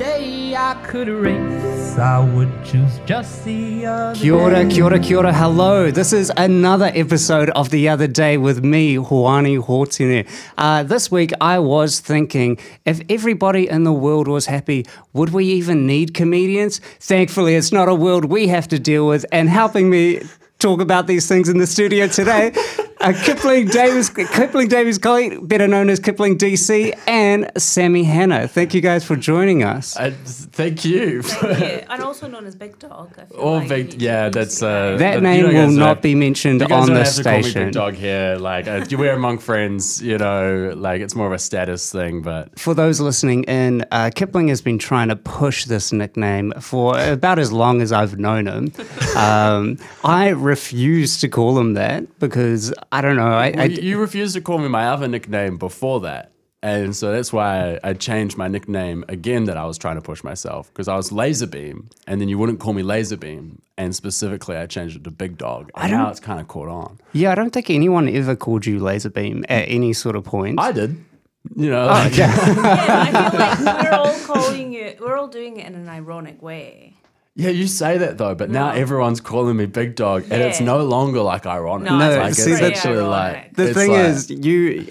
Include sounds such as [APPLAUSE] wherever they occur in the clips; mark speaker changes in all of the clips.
Speaker 1: day I could erase, I would choose just the other
Speaker 2: Kia ora,
Speaker 1: day.
Speaker 2: kia ora, kia ora, hello. This is another episode of The Other Day with me, Hoani Hortine. Uh, this week I was thinking if everybody in the world was happy, would we even need comedians? Thankfully, it's not a world we have to deal with, and helping me talk about these things in the studio today. [LAUGHS] Uh, Kipling Davis, Kipling Davis Colley, better known as Kipling DC, and Sammy Hannah. Thank you guys for joining us.
Speaker 3: Uh, thank you.
Speaker 4: Thank you. [LAUGHS] And also known as Big Dog. I feel
Speaker 3: Or
Speaker 4: like
Speaker 3: Big-
Speaker 4: you-
Speaker 3: yeah, that's,
Speaker 4: used to
Speaker 3: uh,
Speaker 2: that
Speaker 3: you
Speaker 2: name
Speaker 3: don't
Speaker 2: will
Speaker 3: guys
Speaker 2: not
Speaker 3: have-
Speaker 2: be mentioned
Speaker 3: You guys
Speaker 2: on
Speaker 3: don't
Speaker 2: the
Speaker 3: have to call me
Speaker 2: station.
Speaker 3: Big Dog here. Like uh, we're among friends, you know. Like it's more of a status thing, but
Speaker 2: For those listening in, uh, Kipling has been trying to push this nickname for about as long as I've known him. [LAUGHS] Um, I refuse to call him that because I don't know. I, I,
Speaker 3: Well, you, you refused to call me my other nickname before that. And so that's why I, I changed my nickname again that I was trying to push myself because I was Laserbeam and then you wouldn't call me Laserbeam. And specifically, I changed it to Big Dog. And now
Speaker 2: don't-
Speaker 3: it's kind of caught on.
Speaker 2: yeah, I don't think anyone ever called you Laserbeam at any sort of point.
Speaker 3: I did. You know, oh, like,
Speaker 4: Yeah, I feel like we're all calling you, we're all doing it in an ironic way.
Speaker 3: Yeah, you say that though, but now
Speaker 4: No.
Speaker 3: everyone's calling me Big Dog, and it's
Speaker 4: Yeah.
Speaker 3: no longer like ironic.
Speaker 4: No,
Speaker 2: No,
Speaker 3: like,
Speaker 2: see,
Speaker 3: it's
Speaker 2: that's-
Speaker 3: actually like
Speaker 2: the
Speaker 3: it's
Speaker 2: thing
Speaker 3: like-
Speaker 2: is, you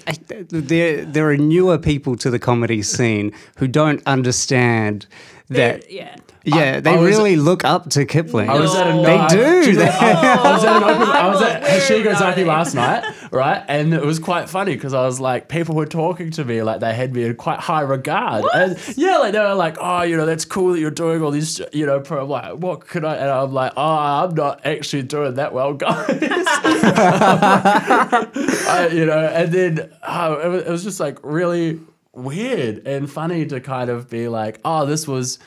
Speaker 2: there there are newer people to the comedy scene who don't understand that.
Speaker 4: They're- yeah.
Speaker 2: Yeah, they
Speaker 3: I was-
Speaker 2: really look up to Kipling.
Speaker 3: I was at a
Speaker 4: No.
Speaker 2: They
Speaker 3: I-
Speaker 2: do.
Speaker 3: you I, [LAUGHS] I was at an open. I was at
Speaker 4: not weird Hashigo Zake
Speaker 3: last night, right? And it was quite funny because I was like, people were talking to me like they had me in quite high regard. And yeah, like they were like, oh, you know, that's cool that you're doing all these, you know, pro. Like, what could I? And I'm like, oh, I'm not actually doing that well, guys. [LAUGHS] I, you know, and then oh, it, was, it was just like really weird and funny to kind of be like, oh, this was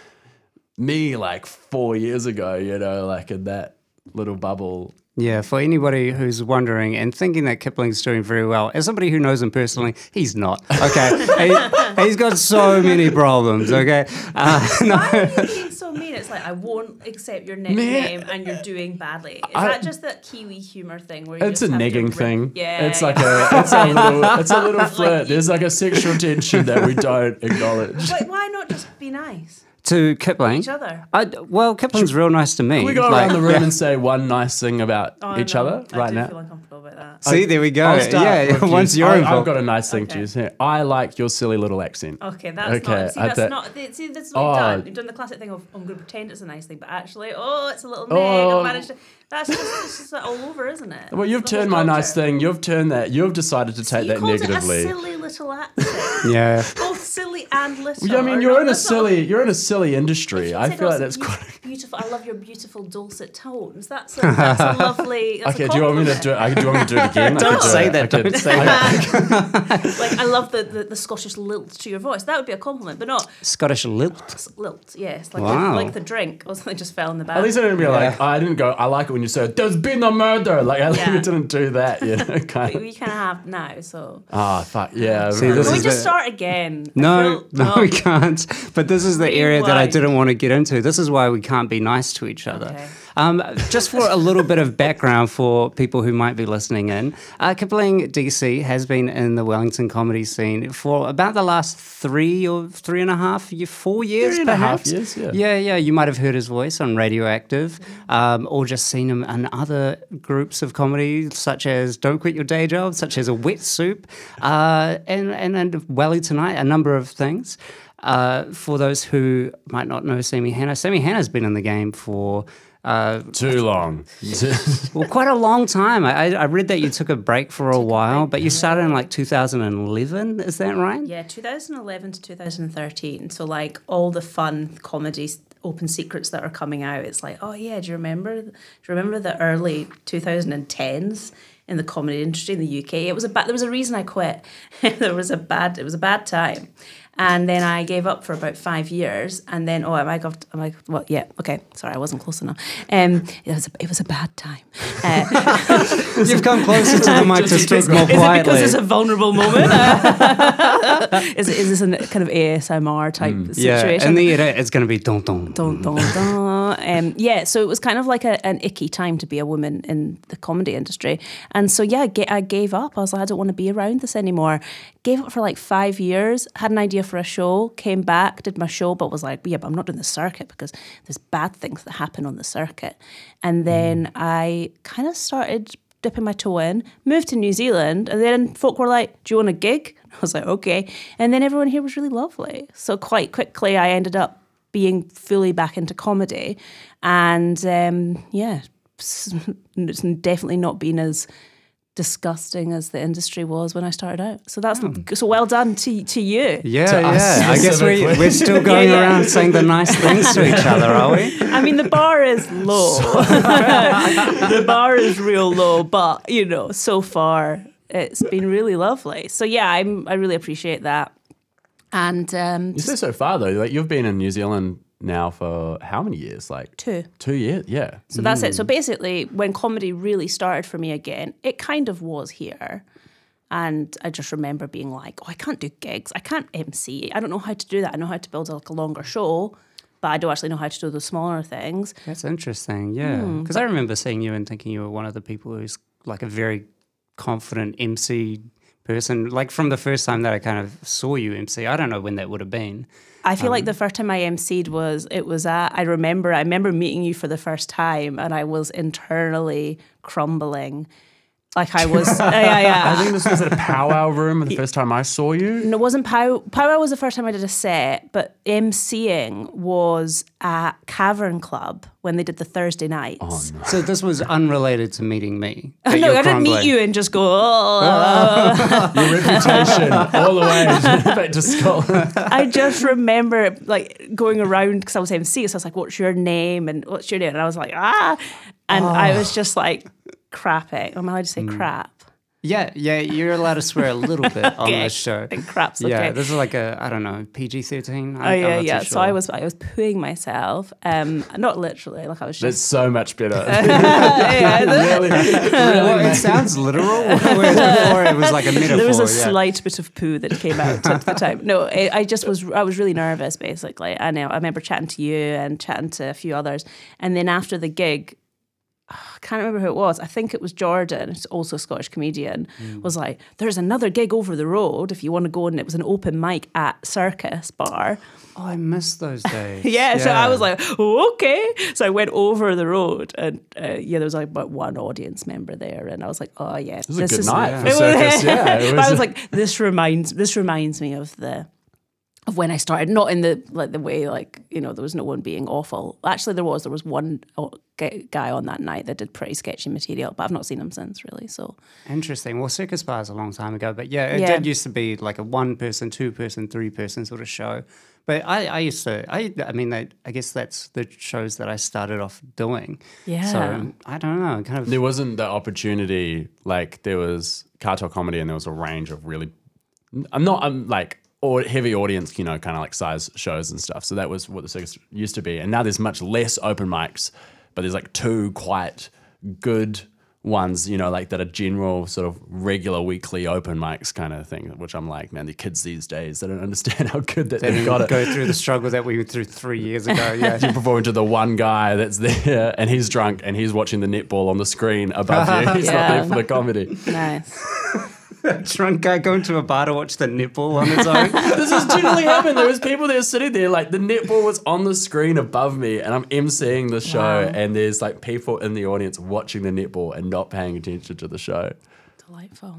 Speaker 3: me like four years ago, you know, like in that little bubble.
Speaker 2: Yeah, for anybody who's wondering and thinking that Kipling's doing very well, as somebody who knows him personally, he's not. Okay, [LAUGHS] he, has got so many problems. Okay, uh, [LAUGHS] no,
Speaker 4: Why are you being so mean? It's like I won't accept your nickname and you're doing badly. Is
Speaker 3: I-
Speaker 4: that just that Kiwi humor thing where you
Speaker 3: It's a
Speaker 4: just have to
Speaker 3: negging thing.
Speaker 4: Yeah,
Speaker 3: it's like
Speaker 4: yeah.
Speaker 3: a, [LAUGHS] it's a little, it's a little flirt.
Speaker 4: Like-
Speaker 3: There's like a sexual tension that we don't acknowledge.
Speaker 4: Like, why not just be nice
Speaker 2: to Kipling.
Speaker 4: each other?
Speaker 2: I, well, Kipling's real nice to me.
Speaker 3: Can we go
Speaker 2: Like,
Speaker 3: around the room
Speaker 2: yeah.
Speaker 3: and say one nice thing about
Speaker 4: Oh,
Speaker 3: each
Speaker 4: no,
Speaker 3: other
Speaker 4: I
Speaker 3: right
Speaker 4: do
Speaker 3: now?
Speaker 4: feel uncomfortable about that.
Speaker 2: See, there we go.
Speaker 3: I'll start
Speaker 2: Yeah,
Speaker 3: with you.
Speaker 2: once you're
Speaker 3: I,
Speaker 2: involved.
Speaker 3: I've got a nice thing to
Speaker 4: Okay.
Speaker 3: use here. I like your silly little accent.
Speaker 4: Okay, that's
Speaker 3: Okay,
Speaker 4: not. See,
Speaker 3: I
Speaker 4: that's
Speaker 3: bet-
Speaker 4: not. See, that's what you've
Speaker 3: Oh.
Speaker 4: done. You've done the classic thing of I'm going to pretend it's a nice thing, but actually, oh, it's a little neg.
Speaker 3: Oh.
Speaker 4: I've managed to. That's just, it's just uh, all over, isn't it?
Speaker 3: Well, you've
Speaker 4: the
Speaker 3: turned my nice thing. You've turned that. You've decided to take
Speaker 4: you
Speaker 3: that
Speaker 4: called
Speaker 3: negatively.
Speaker 4: It a silly little accent. [LAUGHS]
Speaker 2: yeah.
Speaker 4: Both silly and little.
Speaker 3: Yeah, I mean, you're in a
Speaker 4: that's not-
Speaker 3: silly, you're in a silly industry. I feel like that's
Speaker 4: beaut-
Speaker 3: quite.
Speaker 4: beautiful. I love your beautiful dulcet tones. That's a, [LAUGHS] that's a lovely. That's
Speaker 3: Okay,
Speaker 4: a
Speaker 3: do you want me to
Speaker 4: compliment.
Speaker 3: do? I, do you want me to do it again? I
Speaker 2: Don't
Speaker 3: could do
Speaker 2: say
Speaker 3: it.
Speaker 2: that,
Speaker 3: could-
Speaker 2: don't say
Speaker 3: I- [LAUGHS]
Speaker 4: Like I love the, the, the Scottish lilt to your voice. That would be a compliment, but not
Speaker 2: Scottish lilt.
Speaker 4: lilt. Yes, like
Speaker 2: Wow.
Speaker 4: the, like the drink or something just fell in the bag.
Speaker 3: At least I didn't be like, I didn't go. I like it when you said, "There's been a murder." Like I [LAUGHS]
Speaker 4: Yeah.
Speaker 3: didn't do that. You know, [LAUGHS] kind of.
Speaker 4: we kind of have now. So
Speaker 3: Ah, fuck yeah.
Speaker 2: See, this
Speaker 4: can we just
Speaker 2: the-
Speaker 4: start again? I
Speaker 2: No,
Speaker 4: feel- [LAUGHS]
Speaker 2: no, we can't. But this is the area that I didn't want to get into. This is why we can't be nice to each other.
Speaker 4: Okay.
Speaker 2: Um, just for a little bit of background for people who might be listening in, uh, Kipling DC has been in the Wellington comedy scene for about the last three or three and a half, four years,
Speaker 3: Three and a half
Speaker 2: perhaps.
Speaker 3: years, yeah.
Speaker 2: yeah, yeah. You might have heard his voice on Radioactive, um, or just seen him in other groups of comedy, such as Don't Quit Your Day Job, such as A Wet Soup, uh, and and and Welly Tonight, a number of things. Uh, for those who might not know Sammy Hannah, Sammy Hannah's been in the game for uh,
Speaker 3: Too long. [LAUGHS]
Speaker 2: well, quite a long time. I, I I read that you took a break for a while, but you started in like 2011. Is that right?
Speaker 4: Yeah, 2011 to 2013. So like all the fun comedies, open secrets that are coming out. It's like, oh yeah, do you remember? Do you remember the early 2010s in the comedy industry in the UK? It was a bad. There was a reason I quit. [LAUGHS] there was a bad. It was a bad time. And then I gave up for about five years, and then oh, am I got? Am I? Well, yeah, okay. Sorry, I wasn't close enough. Um, it was a, it was a bad time. Uh, [LAUGHS]
Speaker 2: You've come closer to the mic to speak more
Speaker 4: is it because it's a vulnerable moment? [LAUGHS] is, it, is this a kind of ASMR type
Speaker 2: Mm. yeah,
Speaker 4: situation?
Speaker 2: and the edit is going to be dun dun.
Speaker 4: Dun, dun, dun. Um, yeah, so it was kind of like a, an icky time to be a woman in the comedy industry. And so, yeah, I I gave up. I was like, I don't want to be around this anymore. Gave up for like five years, had an idea Australia for a show, came back, did my show, but was like, yeah, but I'm not doing the circuit because there's bad things that happen on the circuit. And then I kind of started dipping my toe in, moved to New Zealand, and then folk were like, Do you want a gig? [LAUGHS] I was like, Okay. And then everyone here was really lovely. So quite quickly, I ended up being fully back into comedy. And um, yeah, [LAUGHS] it's definitely not been as disgusting as the industry was when I started out. So that's so well done to to you.
Speaker 2: Yeah,
Speaker 3: To
Speaker 2: yeah. I guess we we're still [LAUGHS] going
Speaker 4: Yeah, yeah.
Speaker 2: around saying the nice things to each other, are we?
Speaker 4: I mean, the bar is low. [LAUGHS] the bar is real low, but you know, so far it's been really lovely. So yeah, I'm I really appreciate that. And um,
Speaker 3: You say so far though, like you've been in New Zealand now for how many years? Like
Speaker 4: two.
Speaker 3: two years? Yeah.
Speaker 4: So that's it. So basically, when comedy really started for me again, it kind of was here. And I just remember being like, oh, I can't do gigs. I can't MC. I don't know how to do that. I know how to build like a longer show, but I don't actually know how to do the smaller things.
Speaker 2: That's interesting, yeah.
Speaker 4: Hmm,
Speaker 2: Because I remember seeing you and thinking you were one of the people who's like a very confident MC person. Like from the first time that I kind of saw you MC, I don't know when that would have been.
Speaker 4: I feel
Speaker 2: Um,
Speaker 4: like the first time I emceed was it was at I remember I remember meeting you for the first time and I was internally crumbling. Like I was [LAUGHS] yeah, yeah,
Speaker 3: I think this was at a powwow room the first time I saw you.
Speaker 4: And it wasn't Pow Powwow was the first time I did a set, but emceeing was at Cavern Club when they did the Thursday nights.
Speaker 3: Oh,
Speaker 2: So this was unrelated to meeting me. [LAUGHS] that
Speaker 4: no, I didn't meet you and just go, [LAUGHS] oh.
Speaker 3: Your reputation all the way back to Scotland.
Speaker 4: I just remember like going around because I was MC. So I was like, "What's your name?" and "What's your name?" And I was like, "Ah," and I was just like, "Crapping." Am I allowed to say crap?
Speaker 2: Yeah, yeah, you're allowed to swear a little bit on
Speaker 4: Okay.
Speaker 2: this show.
Speaker 4: And [LAUGHS] crap's
Speaker 2: Yeah, this is like a I don't know PG thirteen.
Speaker 4: Oh yeah, yeah. So I was I was pooing myself, um, not literally, like I was
Speaker 3: That's so much better. [LAUGHS]
Speaker 4: Yeah,
Speaker 3: really, [LAUGHS] really
Speaker 2: Well, it sounds literal. Whereas before it was like a metaphor.
Speaker 4: there was a
Speaker 2: yeah.
Speaker 4: slight bit of poo that came out at the time. No, I, I just was I was really nervous basically. I know I remember chatting to you and chatting to a few others, and then after the gig. I [SIGHS] can't remember who it was. I think it was Jordan, who's also a Scottish comedian, was like, There's another gig over the road if you want to go. And it was an open mic at Circus Bar.
Speaker 2: Oh, I miss those [LAUGHS] days.
Speaker 4: Yeah, so I was like, oh, okay. So I went over the road, and uh, yeah, there was like about one audience member there, and I was like, oh yeah,
Speaker 3: This was a good
Speaker 4: is,
Speaker 3: night
Speaker 2: yeah. [LAUGHS]
Speaker 3: for circus. Yeah, [LAUGHS]
Speaker 4: I
Speaker 3: was.
Speaker 4: was like, this reminds this reminds me of the of when I started. Not in the like the way like you know there was no one being awful. Actually, there was there was one uh, guy on that night that did pretty sketchy material, but I've not seen him since really. So
Speaker 2: Interesting. Well, Circus Bar is a long time ago, but yeah, it
Speaker 4: Yeah.
Speaker 2: did used to be like a one person, two person, three person sort of show. But I, I used to, I, I mean, that, I guess that's the shows that I started off doing.
Speaker 4: Yeah.
Speaker 2: So I don't know, kind of.
Speaker 3: there wasn't the opportunity like there was cartel comedy and there was a range of really i'm not i'm like or heavy audience you know kind of like size shows and stuff so that was what the circus used to be and now there's much less open mics but there's like two quite good ones you know like that are general sort of regular weekly open mics kind of thing which i'm like man the kids these days they don't understand [LAUGHS] how good that
Speaker 2: They
Speaker 3: they've
Speaker 2: didn't
Speaker 3: got it
Speaker 2: go through the struggle that we went through three years ago. [LAUGHS] Yeah.
Speaker 3: you're performing to the one guy that's there and he's drunk and he's watching the netball on the screen above you. [LAUGHS] He's not there for the comedy.
Speaker 4: nice. [LAUGHS]
Speaker 2: Drunk guy going to a bar to watch the nipple on its own. [LAUGHS]
Speaker 3: This has generally happened. There was people that were sitting there, like the netball was on the screen above me, and I'm emceeing the show,
Speaker 4: Wow.
Speaker 3: and there's like people in the audience watching the netball and not paying attention to the show.
Speaker 4: Delightful.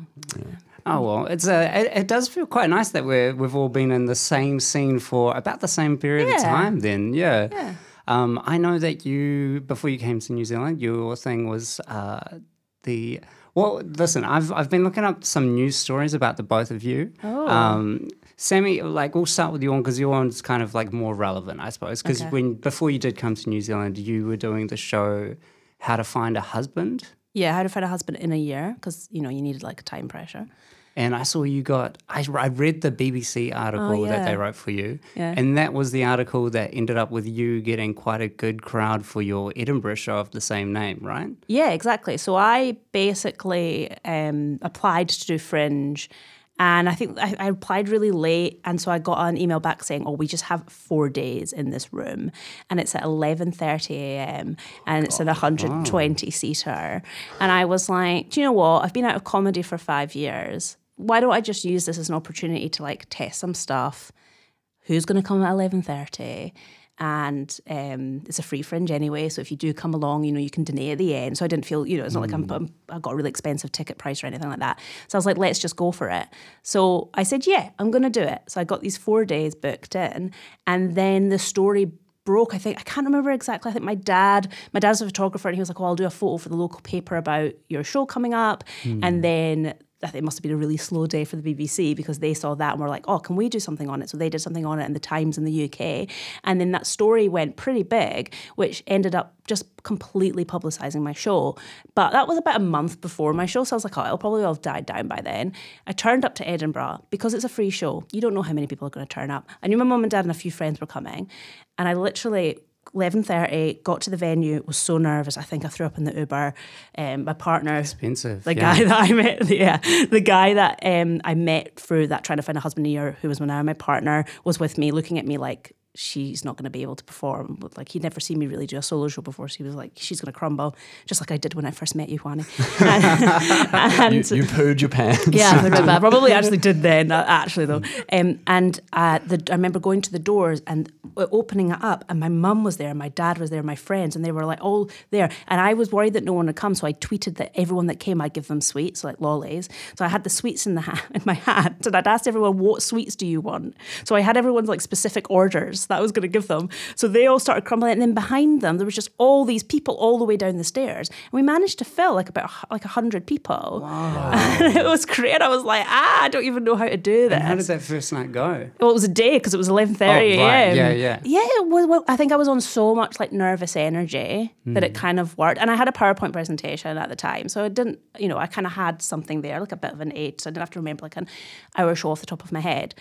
Speaker 2: Oh well, it's uh, it, it does feel quite nice that we're we've all been in the same scene for about the same period of time. Then, yeah.
Speaker 4: Yeah.
Speaker 2: Um, I know that you before you came to New Zealand, your thing was uh, the well. Listen, I've I've been looking up some news stories about the both of you.
Speaker 4: Oh.
Speaker 2: Um, Sammy, like we'll start with your one because your one's kind of like more relevant, I suppose. Because
Speaker 4: Okay.
Speaker 2: when before you did come to New Zealand, you were doing the show "How to Find a Husband."
Speaker 4: Yeah, how to find a husband in a year because you know you needed like a time pressure.
Speaker 2: And I saw you got, I, I read the BBC article that they wrote for you.
Speaker 4: Yeah.
Speaker 2: And that was the article that ended up with you getting quite a good crowd for your Edinburgh show of the same name, right?
Speaker 4: Yeah, exactly. So I basically um, applied to do Fringe, and I think I, I applied really late, and so I got an email back saying, "Oh, we just have four days in this room, and it's at eleven thirty a.m. and it's an one hundred and twenty seater." And I was like, "Do you know what? I've been out of comedy for five years. Why don't I just use this as an opportunity to like test some stuff?" who's going to come at eleven thirty. And um, it's a free fringe anyway, so if you do come along, you know you can donate at the end. So I didn't feel, you know, it's not like I'm, I'm I got a really expensive ticket price or anything like that. So I was like, let's just go for it. So I said, yeah, I'm going to do it. So I got these four days booked in, and then the story broke. I think I can't remember exactly. I think my dad, my dad's a photographer, and he was like, "Well, I'll do a photo for the local paper about your show coming up," and then. I think it must have been a really slow day for the BBC because they saw that and were like, oh, can we do something on it? So they did something on it in the Times in the UK. And then that story went pretty big, which ended up just completely publicising my show. But that was about a month before my show. So I was like, oh, it'll probably have died down by then. I turned up to Edinburgh because it's a free show. You don't know how many people are going to turn up. I knew my mum and dad and a few friends were coming. And I literally 11.30 got to the venue was so nervous i think i threw up in the uber um, my partner
Speaker 2: Expensive.
Speaker 4: the
Speaker 2: yeah.
Speaker 4: guy [LAUGHS] that I met, yeah, the guy that um, I met through that trying to find a husband a year, who was now my partner, was with me, looking at me like she's not going to be able to perform. Like he'd never seen me really do a solo show before, so he was like, she's going to crumble, just like I did when I first met you, Hoani. [LAUGHS] and,
Speaker 3: You, you pooed your pants.
Speaker 4: yeah, I [LAUGHS] probably actually did then, uh, actually, though. Um, and uh, the, I remember going to the doors and uh, opening it up, and my mum was there, and my dad was there, my friends, and they were like all there. And I was worried that no one would come, so I tweeted that everyone that came, I'd give them sweets, like lollies. So I had the sweets in the ha- [LAUGHS] in my hand, and I'd asked everyone, "What sweets do you want?" So I had everyone's like specific orders that I was going to give them. So they all started crumbling, and then behind them there was just all these people all the way down the stairs, and we managed to fill like about like a hundred people. Wow. [LAUGHS] And it was great. I was like, ah, I don't even know how to do this.
Speaker 2: And how did that first night go?
Speaker 4: Well, it was a day because it was eleven thirty
Speaker 2: Oh, right.
Speaker 4: a.m.
Speaker 2: Yeah, yeah.
Speaker 4: yeah. It was, well, I think I was on so much like nervous energy that
Speaker 2: Hmm.
Speaker 4: it kind of worked, and I had a PowerPoint presentation at the time, so it didn't. You know, I kind of had something there, like a bit of an aid, so I didn't have to remember like an hour show off the top of my head,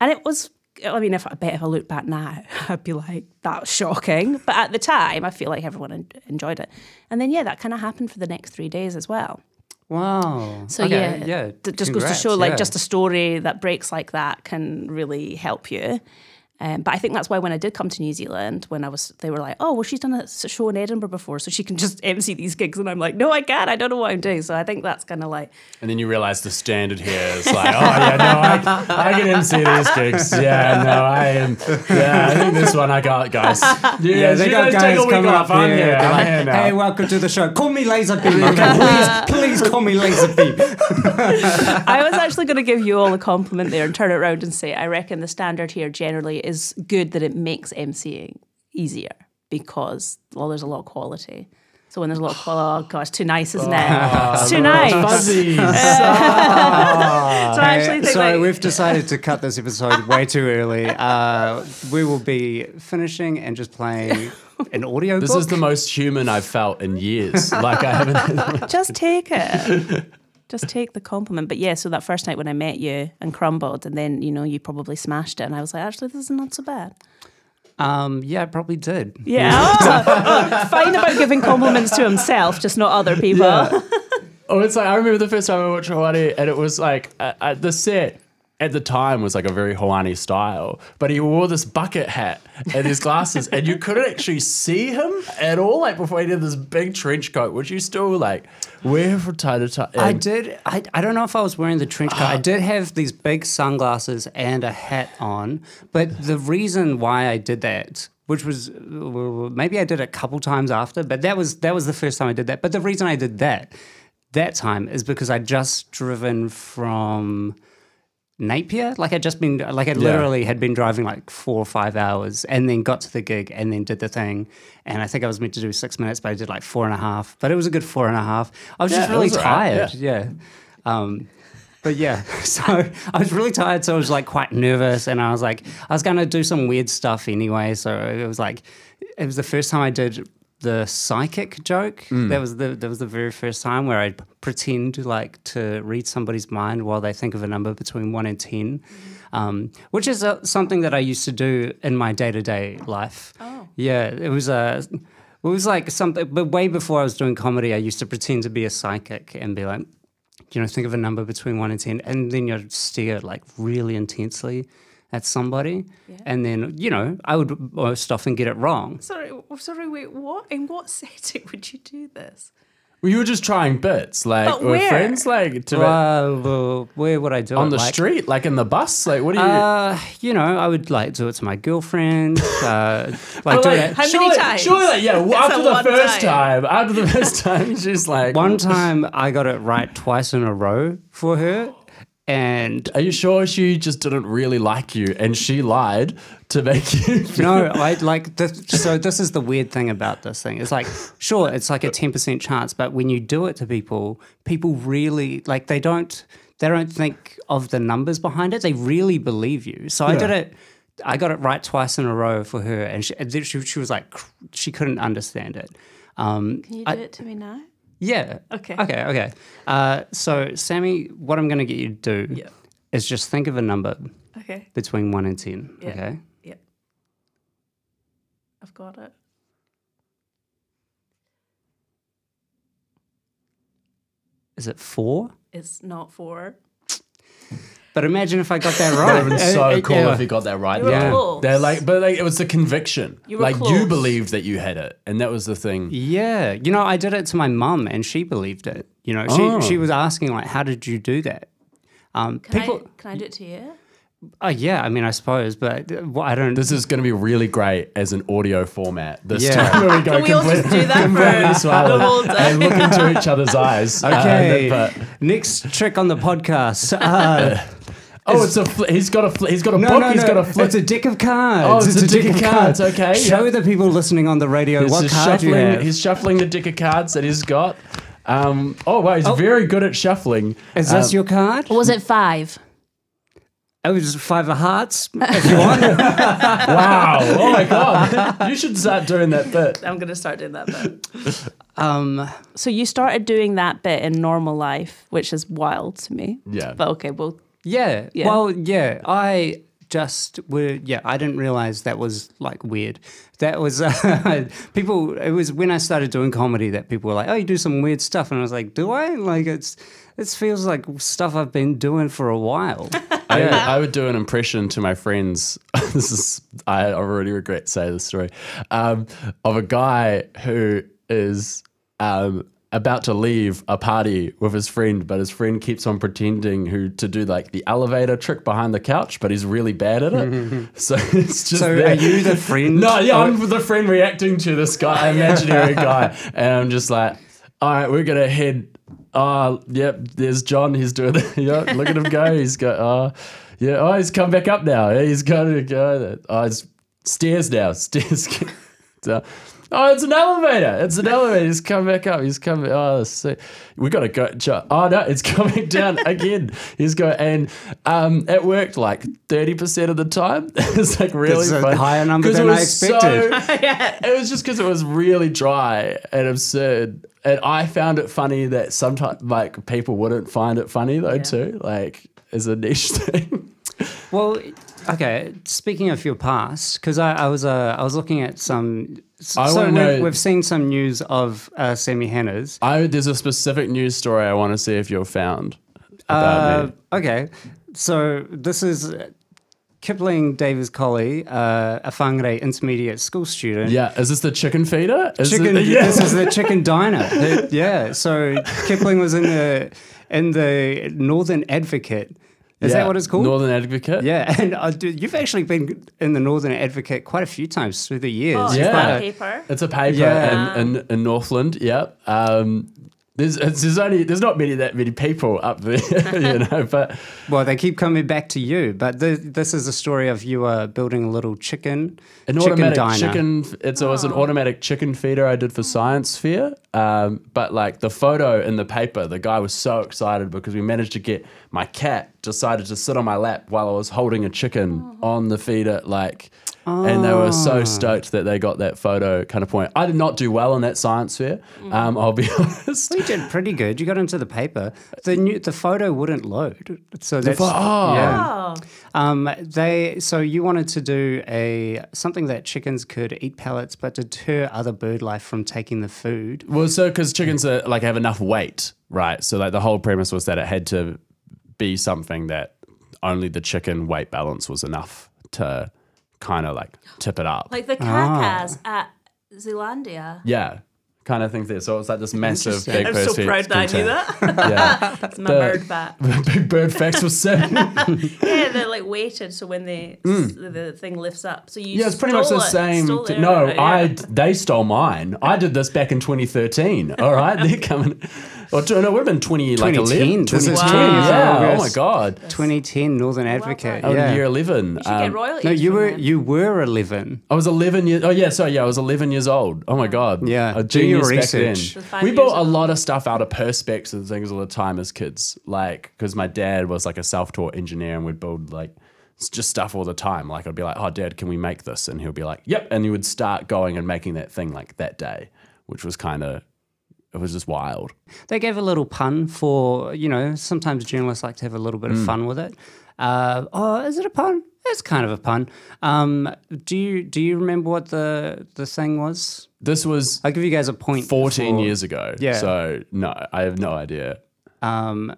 Speaker 4: and it was. I mean, if I bet if I look back now, [LAUGHS] I'd be like, that's shocking. But at the time, I feel like everyone en- enjoyed it. And then, yeah, that kind of happened for the next three days as well.
Speaker 2: Wow.
Speaker 4: So
Speaker 2: Okay,
Speaker 4: yeah,
Speaker 2: yeah.
Speaker 4: it just goes to show like
Speaker 2: yeah.
Speaker 4: just a story that breaks like that can really help you. Um, but I think that's why when I did come to New Zealand, when I was, they were like, "Oh, well, she's done a show in Edinburgh before, so she can just MC these gigs." And I'm like, "No, I can't. I don't know what I'm doing." So I think that's kind of like,
Speaker 3: And then you realize the standard here is [LAUGHS] like, oh yeah, no, I, I can MC these gigs. Yeah, no, I am. Yeah, I think this one I got, guys. [LAUGHS] Yeah,
Speaker 2: Yeah, they
Speaker 3: you
Speaker 2: got
Speaker 3: guys take
Speaker 2: guys
Speaker 3: a week
Speaker 2: coming up
Speaker 3: I'm
Speaker 2: here.
Speaker 3: here. I'm
Speaker 2: like,
Speaker 3: here now.
Speaker 2: hey, welcome to the show. Call me Laser Beam, okay? [LAUGHS] please, please call me Laser Beam.
Speaker 4: I was actually going to give you all a compliment there and turn it around and say, I reckon the standard here generally is good that it makes MCing easier because well, there's a lot of quality. So when there's a lot of quality, oh gosh, too nice, isn't it? it's too nice.
Speaker 3: Fuzzies. [LAUGHS]
Speaker 4: So [LAUGHS] I actually think
Speaker 2: so
Speaker 4: like,
Speaker 2: we've decided to cut this episode way too early. [LAUGHS] Uh, we will be finishing and just playing an audio
Speaker 3: This
Speaker 2: book.
Speaker 3: is the most human I've felt in years. Like I haven't.
Speaker 4: just take it. Just take the compliment. But yeah, so that first night when I met you and crumbled, and then you know you probably smashed it, and I was like, actually, this is not so bad.
Speaker 2: um, yeah, I probably did.
Speaker 4: Yeah, [LAUGHS] Oh, fine about giving compliments to himself, just not other people.
Speaker 3: Oh, it's like I remember the first time I watched Hoani, and it was like uh, uh, the set at the time was like a very Hoani style, but he wore this bucket hat and his glasses, and you couldn't actually see him at all. Like before he did this big trench coat, which you still like wear from time to time.
Speaker 2: I did. I, I don't know if I was wearing the trench coat. I did have these big sunglasses and a hat on. But the reason why I did that, which was maybe I did it a couple times after, but that was that was the first time I did that. But the reason I did that that time is because I'd just driven from Napier. Like I'd just been, like I literally had been driving like four or five hours and then got to the gig and then did the thing. And I think I was meant to do six minutes, but I did like four and a half. But it was a good four and a half. I was
Speaker 3: Yeah,
Speaker 2: just really
Speaker 3: was all right,
Speaker 2: tired. Yeah. Um, but yeah, [LAUGHS] so I was really tired. So I was like quite nervous and I was like, I was going to do some weird stuff anyway. So it was like, it was the first time I did the psychic joke. That was the that was the very first time where I'd pretend like to read somebody's mind while they think of a number between one and ten, um, which is uh, something that I used to do in my day to day life.
Speaker 4: Oh.
Speaker 2: yeah, it was a. it was like something, but way before I was doing comedy, I used to pretend to be a psychic and be like, you know, think of a number between one and ten, and then you'd stare like really intensely at somebody, and then you know, I would most often get it wrong.
Speaker 4: Sorry, sorry, wait, what? In what [LAUGHS] setting would you do this?
Speaker 3: Well, you were just trying bits, like
Speaker 4: But
Speaker 3: with
Speaker 4: where?
Speaker 3: friends, like to
Speaker 2: Well, where would I do it?
Speaker 3: on
Speaker 2: it?
Speaker 3: the
Speaker 2: Like,
Speaker 3: street, like in the bus. Like, what do you?
Speaker 2: Uh, you know, I would like do it to my girlfriend. [LAUGHS] Uh, like do
Speaker 3: like,
Speaker 2: it.
Speaker 4: How many
Speaker 3: surely,
Speaker 4: times?
Speaker 3: Surely, like, yeah. well, after the first
Speaker 4: time.
Speaker 3: time. after the first [LAUGHS] time, she's like,
Speaker 2: One time I got it right twice in a row for her, and
Speaker 3: Are you sure she just didn't really like you and she lied to make you? [LAUGHS]
Speaker 2: No, I like this. So this is the weird thing about this thing. It's like, sure, it's like a ten percent chance, but when you do it to people, people really like they don't they don't think of the numbers behind it. They really believe you. So I did it. I got it right twice in a row for her, and she, she, she was like, she couldn't understand it. Um,
Speaker 4: Can you do
Speaker 2: I-
Speaker 4: it to me now?
Speaker 2: Yeah.
Speaker 4: Okay.
Speaker 2: Okay. Okay. Uh, so, Sammy, what I'm going to get you to do
Speaker 4: Yeah.
Speaker 2: is just think of a number
Speaker 4: Okay.
Speaker 2: between one and ten.
Speaker 4: Yeah.
Speaker 2: Okay.
Speaker 4: Yeah. I've got it.
Speaker 2: Is it four?
Speaker 4: It's not four.
Speaker 2: But imagine if I got that [LAUGHS]
Speaker 3: That
Speaker 2: right.
Speaker 3: would have been
Speaker 2: Uh,
Speaker 3: so
Speaker 2: uh,
Speaker 3: cool
Speaker 2: yeah.
Speaker 3: if you got that right.
Speaker 4: You were
Speaker 2: Yeah.
Speaker 4: close.
Speaker 3: They're like, but like, it was the conviction.
Speaker 4: You were
Speaker 3: like you believed that you had it, and that was the thing.
Speaker 2: Yeah, you know, I did it to my mum, and she believed it. You know, she
Speaker 3: Oh.
Speaker 2: she was asking like, "How did you do that?" Um,
Speaker 4: Can
Speaker 2: people,
Speaker 4: I can I do it to you?
Speaker 2: oh yeah, I mean, I suppose, but uh, well, I don't.
Speaker 3: This is going to be really great as an audio format. This
Speaker 2: Yeah.
Speaker 3: time where we go
Speaker 4: Can we all just do that
Speaker 3: completely
Speaker 4: for [LAUGHS]
Speaker 3: silent
Speaker 4: the whole [LAUGHS]
Speaker 3: and look into each other's eyes. Uh,
Speaker 2: okay,
Speaker 3: but-
Speaker 2: next trick on the podcast. Uh,
Speaker 3: oh, it's a fl- he's got a fl- he's got a
Speaker 2: no,
Speaker 3: book.
Speaker 2: no,
Speaker 3: he's
Speaker 2: no,
Speaker 3: got a flip.
Speaker 2: it's a deck of cards.
Speaker 3: Oh, it's a deck of cards, okay,
Speaker 2: Show
Speaker 3: yeah.
Speaker 2: the people listening on the radio
Speaker 3: He's
Speaker 2: what
Speaker 3: just
Speaker 2: card you have.
Speaker 3: He's shuffling the deck of cards that he's got. Um, oh wow, he's very good at shuffling.
Speaker 2: Is this
Speaker 3: Um,
Speaker 2: your card?
Speaker 4: Or Was it five?
Speaker 2: It was five of hearts. If you want. [LAUGHS]
Speaker 3: Wow! Oh my god! You should start doing that bit.
Speaker 4: I'm gonna start doing that bit.
Speaker 2: um,
Speaker 4: So you started doing that bit in normal life, which is wild to me.
Speaker 3: Yeah.
Speaker 4: But okay, well,
Speaker 2: Yeah.
Speaker 4: Yeah.
Speaker 2: Well, yeah. I just were. Yeah, I didn't realize that was like weird. That was [LAUGHS] uh, people. It was when I started doing comedy that people were like, "Oh, you do some weird stuff," and I was like, "Do I?" Like it's. It feels like stuff I've been doing for a while. [LAUGHS]
Speaker 3: I, I would do an impression to my friends. [LAUGHS] this is I already regret saying this story um, of a guy who is um, about to leave a party with his friend, but his friend keeps on pretending who to do like the elevator trick behind the couch, but he's really bad at it. [LAUGHS] so it's just
Speaker 2: so
Speaker 3: there.
Speaker 2: are you the friend?
Speaker 3: No, yeah,
Speaker 2: Oh,
Speaker 3: I'm the friend reacting to this guy, imaginary [LAUGHS] guy, and I'm just like, all right, we're gonna head. Oh, yep, there's John. He's doing it. [LAUGHS] Yeah, look at him go. He's got. Oh, ah, yeah. Oh, he's come back up now. He's got to go. Ah, oh, it's stairs now. Stairs. Oh, it's an elevator. It's an elevator. He's come back up. He's coming. Oh, so we got to go. Oh no, it's [LAUGHS] coming down again. He's going, and um, it worked like thirty percent of the time. [LAUGHS] it's like really
Speaker 2: That's a
Speaker 3: fun.
Speaker 2: higher number than I
Speaker 3: was
Speaker 2: expected. [LAUGHS]
Speaker 3: so- it was just because it was really dry and absurd, and I found it funny that sometimes like people wouldn't find it funny though too, like as a niche thing.
Speaker 2: Well, okay. Speaking of your past, because I, I was uh, I was looking at some.
Speaker 3: I
Speaker 2: so we've,
Speaker 3: know-
Speaker 2: we've seen some news of uh, Sammy Hannah's.
Speaker 3: I there's a specific news story I want to see if you've found about
Speaker 2: Uh,
Speaker 3: me.
Speaker 2: okay, so this is Kipling Davis Colley, uh, a Whangarei intermediate school student.
Speaker 3: Yeah, is this the chicken feeder? Is
Speaker 2: Chicken.
Speaker 3: It, [LAUGHS] yeah.
Speaker 2: This is the chicken diner. Yeah. So Kipling was in the in the Northern Advocate. Is
Speaker 3: Yeah,
Speaker 2: that what it's called?
Speaker 3: Northern Advocate.
Speaker 2: yeah, [LAUGHS] and uh, dude, you've actually been in the Northern Advocate quite a few times through the years.
Speaker 4: oh,
Speaker 3: Yeah.
Speaker 4: is
Speaker 2: got
Speaker 4: that
Speaker 2: a-
Speaker 4: a paper?
Speaker 3: It's a paper
Speaker 2: Yeah.
Speaker 3: in, in, in Northland. Yeah. Um, there's, there's only there's not many that many people up there, [LAUGHS] you [LAUGHS] know. But
Speaker 2: Well, they keep coming back to you, but th- this is a story of you uh, building a little chicken
Speaker 3: an
Speaker 2: chicken
Speaker 3: automatic
Speaker 2: diner.
Speaker 3: chicken. It's always an automatic chicken feeder I did for Science Fair. Um, but like the photo in the paper, the guy was so excited because we managed to get my cat decided to sit on my lap while I was holding a chicken on the feeder, like. And they were so stoked that they got that photo kind of point. I did not do well on that science fair. Um, I'll be [LAUGHS] honest.
Speaker 2: You did pretty good. You got into the paper. The new, the photo wouldn't load, so that's
Speaker 3: pho- oh.
Speaker 2: yeah.
Speaker 4: Oh,
Speaker 2: Um, they so you wanted to do a something that chickens could eat pellets, but deter other bird life from taking the food.
Speaker 3: Well, so because chickens are like have enough weight, right? So like the whole premise was that it had to be something that only the chicken weight balance was enough to kind of like tip it up.
Speaker 4: like the kākās at Zealandia.
Speaker 3: yeah, kind of thing there. So it's like this massive
Speaker 2: Interesting.
Speaker 3: big
Speaker 4: I'm
Speaker 3: purse
Speaker 4: so proud that I knew that. [LAUGHS]
Speaker 3: Yeah. [LAUGHS]
Speaker 4: It's my
Speaker 3: The-
Speaker 4: bird fact. [LAUGHS]
Speaker 3: Big bird facts were Sim.
Speaker 4: Yeah, they're like weighted, so when they the, the thing lifts up, so you
Speaker 3: Mm. Yeah, it's pretty much the
Speaker 4: it-
Speaker 3: same.
Speaker 4: stole
Speaker 3: t-
Speaker 4: it,
Speaker 3: no,
Speaker 4: right,
Speaker 3: I
Speaker 4: yeah.
Speaker 3: they stole mine. I did this back in 2013. All right, they're coming. Or t- no, it would have been 20 like
Speaker 2: 2010.
Speaker 3: 11.
Speaker 2: This is
Speaker 3: 2010,
Speaker 2: 20 years
Speaker 3: Yeah.
Speaker 2: old,
Speaker 3: Oh my god.
Speaker 2: 2010 Northern Advocate.
Speaker 4: done.
Speaker 3: I was
Speaker 2: yeah.
Speaker 3: year 11.
Speaker 4: You should
Speaker 3: Um,
Speaker 4: get royalties.
Speaker 2: No, you were
Speaker 4: them.
Speaker 2: you were 11.
Speaker 3: I was 11 years. Oh yeah, sorry. Yeah, I was 11 years old. Oh my god.
Speaker 2: Yeah,
Speaker 3: a
Speaker 2: do your
Speaker 3: genius back then.
Speaker 2: research.
Speaker 4: So five
Speaker 3: We
Speaker 4: years
Speaker 3: bought a lot of stuff out of perspex and things all the time as kids. Like, because my dad was like a self-taught engineer, and we'd build like s- just stuff all the time. Like, I'd be like, "Oh, Dad, can we make this?" And he'll be like, "Yep," and he would start going and making that thing like that day, which was kind of. It was just wild.
Speaker 2: They gave a little pun for, you know, sometimes journalists like to have a little bit of
Speaker 3: Mm.
Speaker 2: fun with it. Uh, oh, is it a pun? It's kind of a pun. Um, do you do you remember what the the thing was?
Speaker 3: This was
Speaker 2: I'll give you guys a point.
Speaker 3: 14
Speaker 2: for-
Speaker 3: years ago.
Speaker 2: Yeah.
Speaker 3: So no, I have no idea.
Speaker 2: Um,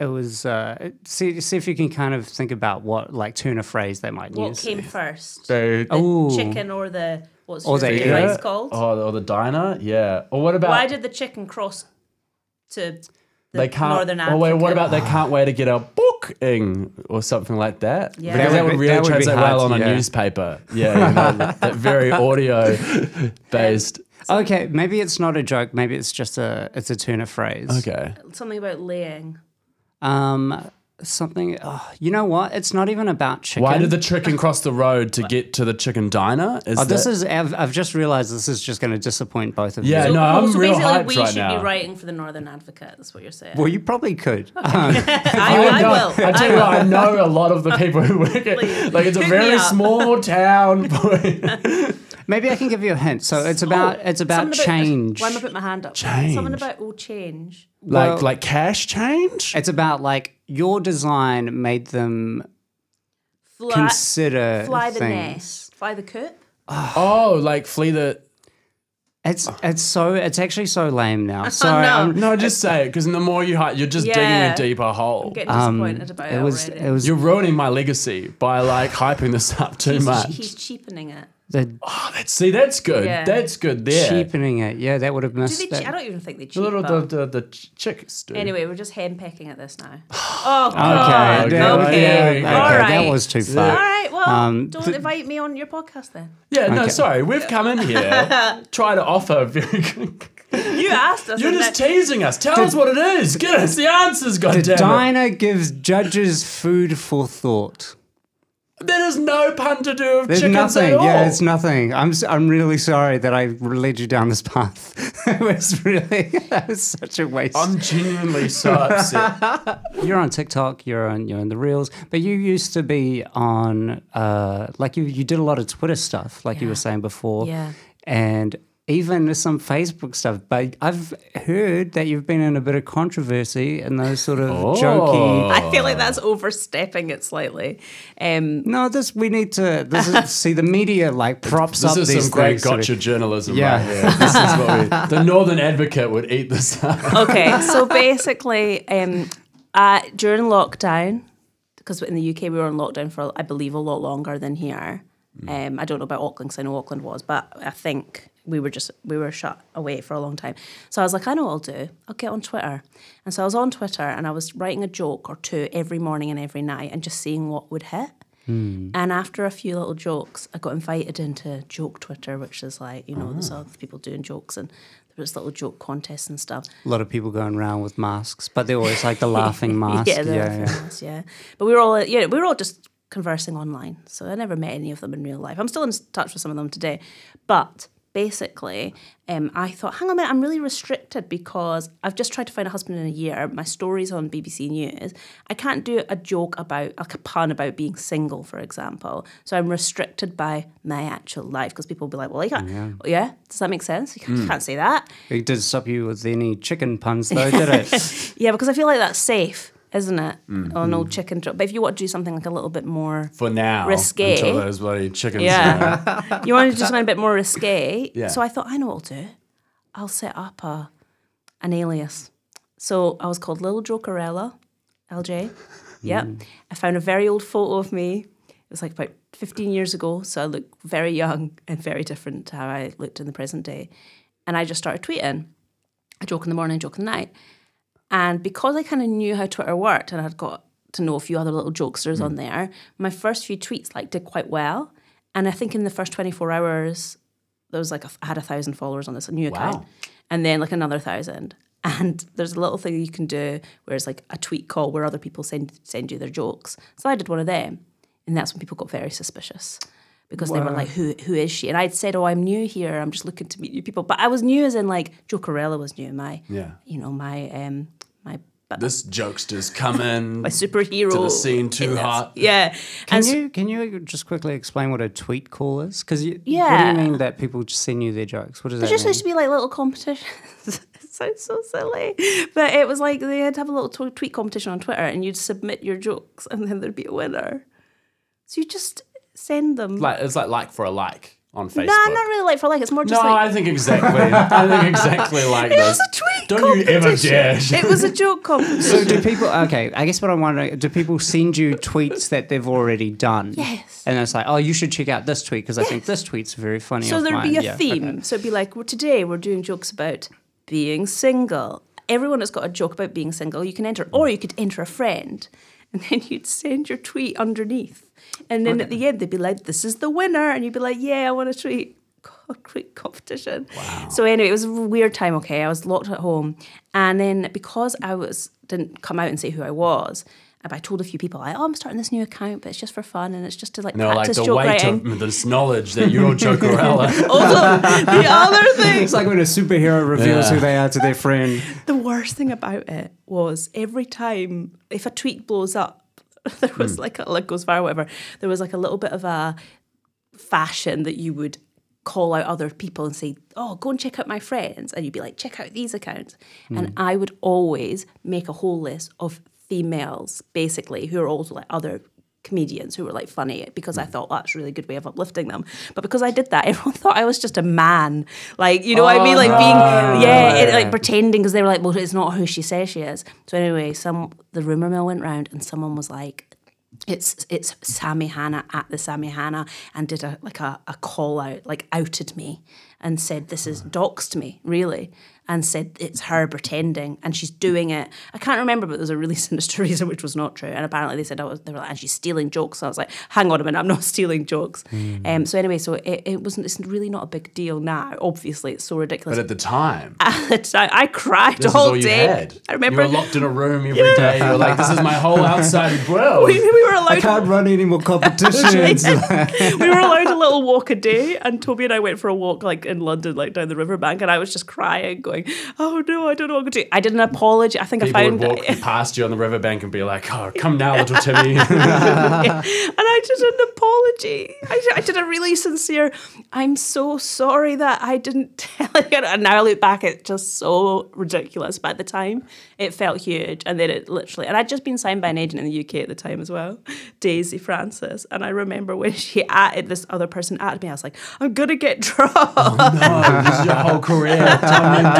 Speaker 2: it was uh, see see if you can kind of think about what like turn of phrase they might
Speaker 4: What
Speaker 2: use.
Speaker 4: What came first?
Speaker 3: So,
Speaker 4: the
Speaker 2: Ooh.
Speaker 4: chicken or the what's
Speaker 2: Or
Speaker 4: your
Speaker 2: the
Speaker 4: favorite
Speaker 2: egg.
Speaker 4: rice called?
Speaker 3: Oh, or the diner, yeah. Or what about
Speaker 4: Why did the chicken cross to the
Speaker 3: they can't?
Speaker 4: Northern
Speaker 3: oh wait, what about they can't wait to get a booking or something like that?
Speaker 4: Yeah.
Speaker 3: because
Speaker 4: That
Speaker 3: that
Speaker 2: would
Speaker 3: would
Speaker 2: be-
Speaker 3: really
Speaker 2: that would be
Speaker 3: translate well
Speaker 2: to-
Speaker 3: on a newspaper. Yeah, you know, that, that very [LAUGHS] audio based.
Speaker 2: Okay, maybe it's not a joke. Maybe it's just a it's a turn of phrase.
Speaker 3: Okay,
Speaker 4: something about laying?
Speaker 2: Um, something. Oh, you know what? It's not even about chicken.
Speaker 3: why did the chicken [LAUGHS] cross the road to get to the chicken diner? Is
Speaker 2: Oh, this
Speaker 3: that-
Speaker 2: is. I've, I've just realized this is just going to disappoint both of
Speaker 3: Yeah,
Speaker 2: you.
Speaker 3: Yeah, no, I'm
Speaker 4: so
Speaker 3: real
Speaker 4: basically,
Speaker 3: hyped
Speaker 4: we
Speaker 3: right
Speaker 4: should
Speaker 3: now.
Speaker 4: be writing for the Northern Advocate. That's what you're saying.
Speaker 2: Well, you probably could. Um, [LAUGHS]
Speaker 4: I, I
Speaker 3: know-
Speaker 4: will.
Speaker 3: I tell
Speaker 4: I
Speaker 3: you
Speaker 4: will.
Speaker 3: what, I know a lot of the [LAUGHS] people who work at like it's a very small town.
Speaker 2: maybe I can give you a hint. So it's about it's about
Speaker 4: Something
Speaker 2: change.
Speaker 4: Why am I putting my hand up?
Speaker 3: Change.
Speaker 4: Something about oh change.
Speaker 3: like
Speaker 2: Well-
Speaker 3: like cash change.
Speaker 2: It's about like your design made them
Speaker 4: Fly,
Speaker 2: consider
Speaker 4: fly the
Speaker 2: things.
Speaker 4: nest. Fly the coop.
Speaker 3: Oh, like flee the.
Speaker 2: It's it's so it's actually so lame now. Sorry,
Speaker 4: no.
Speaker 2: I'm-
Speaker 3: No, just say it because the more you hide, you're just digging a deeper hole.
Speaker 4: I'm getting
Speaker 2: um,
Speaker 4: disappointed about it,
Speaker 2: it was
Speaker 4: already.
Speaker 2: it was
Speaker 3: You're ruining my legacy by like hyping this up too
Speaker 4: he's,
Speaker 3: much.
Speaker 4: he's cheapening it.
Speaker 2: The
Speaker 3: oh, that's, see, that's good.
Speaker 4: Yeah.
Speaker 3: That's good there.
Speaker 2: cheapening it. Yeah, that would have
Speaker 4: Do
Speaker 2: missed.
Speaker 4: they?
Speaker 2: that.
Speaker 4: Che- I don't even think they cheat.
Speaker 3: The little the, the, the ch- chicks do.
Speaker 4: Anyway, we're just henpecking at this now. [SIGHS] Oh God.
Speaker 3: okay,
Speaker 2: that-
Speaker 4: Okay.
Speaker 3: yeah,
Speaker 2: okay,
Speaker 3: yeah.
Speaker 4: All
Speaker 2: that was too far.
Speaker 4: right. Well,
Speaker 2: Um,
Speaker 4: don't
Speaker 2: th-
Speaker 4: invite me on your podcast then.
Speaker 3: yeah, no,
Speaker 2: Okay.
Speaker 3: sorry. We've come in here [LAUGHS] try to offer a [LAUGHS] very good.
Speaker 4: You asked us.
Speaker 3: You're just
Speaker 4: then-
Speaker 3: teasing us. Tell us what it is. Give us the answers,
Speaker 2: The
Speaker 3: goddammit.
Speaker 2: diner gives judges food for thought.
Speaker 3: There is no pun to do with
Speaker 2: There's
Speaker 3: chickens
Speaker 2: nothing.
Speaker 3: at all.
Speaker 2: Yeah, it's nothing. I'm s- I'm really sorry that I led you down this path. [LAUGHS] it was really [LAUGHS] that was such a waste.
Speaker 3: I'm genuinely so upset. [LAUGHS]
Speaker 2: you're on TikTok. You're on you're on the reels, but you used to be on uh like you you did a lot of Twitter stuff, like you were saying before.
Speaker 4: Yeah.
Speaker 2: and even with some Facebook stuff. But I've heard that you've been in a bit of controversy and those sort of
Speaker 3: Oh.
Speaker 2: jokey.
Speaker 4: I feel like that's overstepping it slightly. Um,
Speaker 2: No, this we need to. This is see the media like props
Speaker 3: This
Speaker 2: up
Speaker 3: is
Speaker 2: these
Speaker 3: some great
Speaker 2: things to be-
Speaker 3: gotcha journalism
Speaker 2: Yeah.
Speaker 3: right here. This is what we, the Northern Advocate would eat this up. [LAUGHS]
Speaker 4: okay, so basically, um, uh, during lockdown, because in the UK we were on lockdown for I believe a lot longer than here. Um, I don't know about Auckland because I know Auckland was, but I think we were just we were shut away for a long time. So I was like, I know what I'll do. I'll get on Twitter, and so I was on Twitter and I was writing a joke or two every morning and every night, and just seeing what would hit. Hmm. And after a few little jokes, I got invited into Joke Twitter, which is like you know there's ah. other people doing jokes and there was little joke contests and stuff.
Speaker 2: A lot of people going around with masks, but they're always like the [LAUGHS] laughing mask.
Speaker 4: Yeah,
Speaker 2: yeah,
Speaker 4: they're
Speaker 2: yeah.
Speaker 4: famous, yeah. But we were all, yeah, we were all just conversing online. So I never met any of them in real life. I'm still in touch with some of them today. But basically, um, I thought, hang on a minute, I'm really restricted because I've just tried to find a husband in a year. My story's on BBC News. I can't do a joke about, like a pun about being single, for example. So I'm restricted by my actual life because people will be like, well, you can't, yeah. Does that make sense? You can't, you can't say that.
Speaker 2: It did stop you with any chicken puns, though, did it? [LAUGHS]
Speaker 4: Yeah, because I feel like that's safe, isn't it?
Speaker 3: Mm.
Speaker 4: On old chicken joke. But if you want to do something like a little bit more,
Speaker 3: For now.
Speaker 4: Risque.
Speaker 3: Until those bloody chickens.
Speaker 4: yeah, [LAUGHS] you want to do something a bit more risque.
Speaker 3: Yeah.
Speaker 4: So I thought, I know what I'll do. I'll set up a an alias. So I was called Little Jokerella, LJ. [LAUGHS] Yep. I found a very old photo of me. It was like about 15 years ago. So I look very young and very different to how I looked in the present day. and I just started tweeting a joke in the morning, a joke in the night. And because I kind of knew how Twitter worked and I'd got to know a few other little jokesters
Speaker 3: Hmm.
Speaker 4: on there, my first few tweets like did quite well. And I think in the first 24 hours, there was like a, I had a thousand followers on this new account,
Speaker 3: Wow.
Speaker 4: and then like another thousand. [LAUGHS] And there's a little thing you can do where it's like a tweet call where other people send send you their jokes. So I did one of them, and that's when people got very suspicious because they were like, "Who who is she?" And I'd said, "Oh, I'm new here. I'm just looking to meet new people." But I was new as in like Jokerella was new. My
Speaker 3: Yeah.
Speaker 4: you know my um my
Speaker 3: This jokester's coming. [LAUGHS]
Speaker 4: my superhero
Speaker 3: To the scene too
Speaker 4: in
Speaker 3: hot.
Speaker 4: Yeah,
Speaker 2: Can
Speaker 4: and
Speaker 2: you can you just quickly explain what a tweet call is? Because yeah, what do
Speaker 4: Yeah.
Speaker 2: you mean that people just send you their jokes? What does
Speaker 4: There
Speaker 2: that
Speaker 4: just
Speaker 2: mean?
Speaker 4: used to be like little competitions. [LAUGHS] it sounds so silly, but it was like they had to have a little tw- tweet competition on Twitter, and you'd submit your jokes, [LAUGHS] and then there'd be a winner. So you just send them.
Speaker 3: Like it's like like for a like on Facebook.
Speaker 4: nah, not really like for like. It's more
Speaker 3: No,
Speaker 4: just like No,
Speaker 3: I think exactly. I think exactly [LAUGHS] like
Speaker 4: it
Speaker 3: this.
Speaker 4: was a tweet.
Speaker 3: Don't you ever
Speaker 4: competition.
Speaker 3: dare.
Speaker 4: It was a joke [LAUGHS] competition.
Speaker 2: So do people? Okay, I guess what I'm wondering: Do people send you tweets that they've already done?
Speaker 4: Yes.
Speaker 2: And it's like, oh, you should check out this tweet because I think this tweet's very funny.
Speaker 4: So
Speaker 2: of
Speaker 4: there'd be
Speaker 2: mine.
Speaker 4: a
Speaker 2: Yeah,
Speaker 4: theme.
Speaker 2: okay.
Speaker 4: So it'd be like, well, today we're doing jokes about being single. Everyone has got a joke about being single. You can enter, or you could enter a friend, and then you'd send your tweet underneath. And then at the end, they'd be like, "This is the winner," and you'd be like, "Yeah, I want to tweet." God, Tweet competition. Wow. So anyway, it was a weird time. Okay, I was locked at home, and then because I was didn't come out and say who I was, I told a few people, like, "Oh, I'm starting this new account, but it's just for fun, and it's just to like
Speaker 3: No, like the
Speaker 4: joke
Speaker 3: weight
Speaker 4: writing."
Speaker 3: of this knowledge that you're Jokerella. [LAUGHS]
Speaker 4: also, the [LAUGHS] other thing
Speaker 2: It's like when a superhero reveals
Speaker 3: Yeah.
Speaker 2: who they are to their friend.
Speaker 4: The worst thing about it was every time if a tweet blows up, [LAUGHS] there was hmm. like a like goes viral, whatever. There was like a little bit of a fashion that you would call out other people and say, "Oh, go and check out my friends," and you'd be like, "Check out these accounts," and hmm. I would always make a whole list of females, basically, who are also like other comedians who were like funny because I hmm. thought oh, that's a really good way of uplifting them. But because I did that, [LAUGHS] everyone thought I was just a man. Like, you know what I mean? Like being oh, yeah, it, like pretending because they were like, well, it's not who she says she is. So anyway, some the rumor mill went round and someone was like, it's it's Sammy Hannah at the Sammy Hannah and did a like a, a call out, like outed me and said this is hmm. doxed me, really. And said it's her pretending and she's doing it. I can't remember, but there was a really [LAUGHS] sinister reason which was not true. And apparently they said I was they were like, and she's stealing jokes. So I was like, hang on a minute, I'm not [LAUGHS] stealing jokes. Um, so anyway, so it, it wasn't it's really not a big deal now. Obviously it's so ridiculous.
Speaker 3: But at the time, [LAUGHS]
Speaker 4: At the time, I cried
Speaker 3: this is
Speaker 4: all
Speaker 3: all
Speaker 4: day.
Speaker 3: had.
Speaker 4: I remember
Speaker 3: you were locked in a room every day. You were like, "This is my whole outside world."
Speaker 4: we, we were
Speaker 2: I
Speaker 4: allowed
Speaker 2: can't run any more competitions.
Speaker 4: we were allowed a little walk a day, and Toby and I went for a walk like in London, like down the riverbank, and I was just crying, going, "Oh no, I don't know what to do." I did an apology. I think
Speaker 3: People
Speaker 4: I
Speaker 3: would
Speaker 4: found,
Speaker 3: walk past you on the riverbank and be like, "Oh, come now, [LAUGHS] little Timmy." [LAUGHS]
Speaker 4: and I did an apology. I, I did a really sincere. I'm so sorry that I didn't [LAUGHS] tell you. And now I look back, it's just so ridiculous. But at the time, it felt huge, and then it literally. And I'd just been signed by an agent in the UK at the time as well, Daisy Francis. And I remember when she added this other person added me, I was like, I'm gonna get dropped.
Speaker 3: oh, this is your whole career.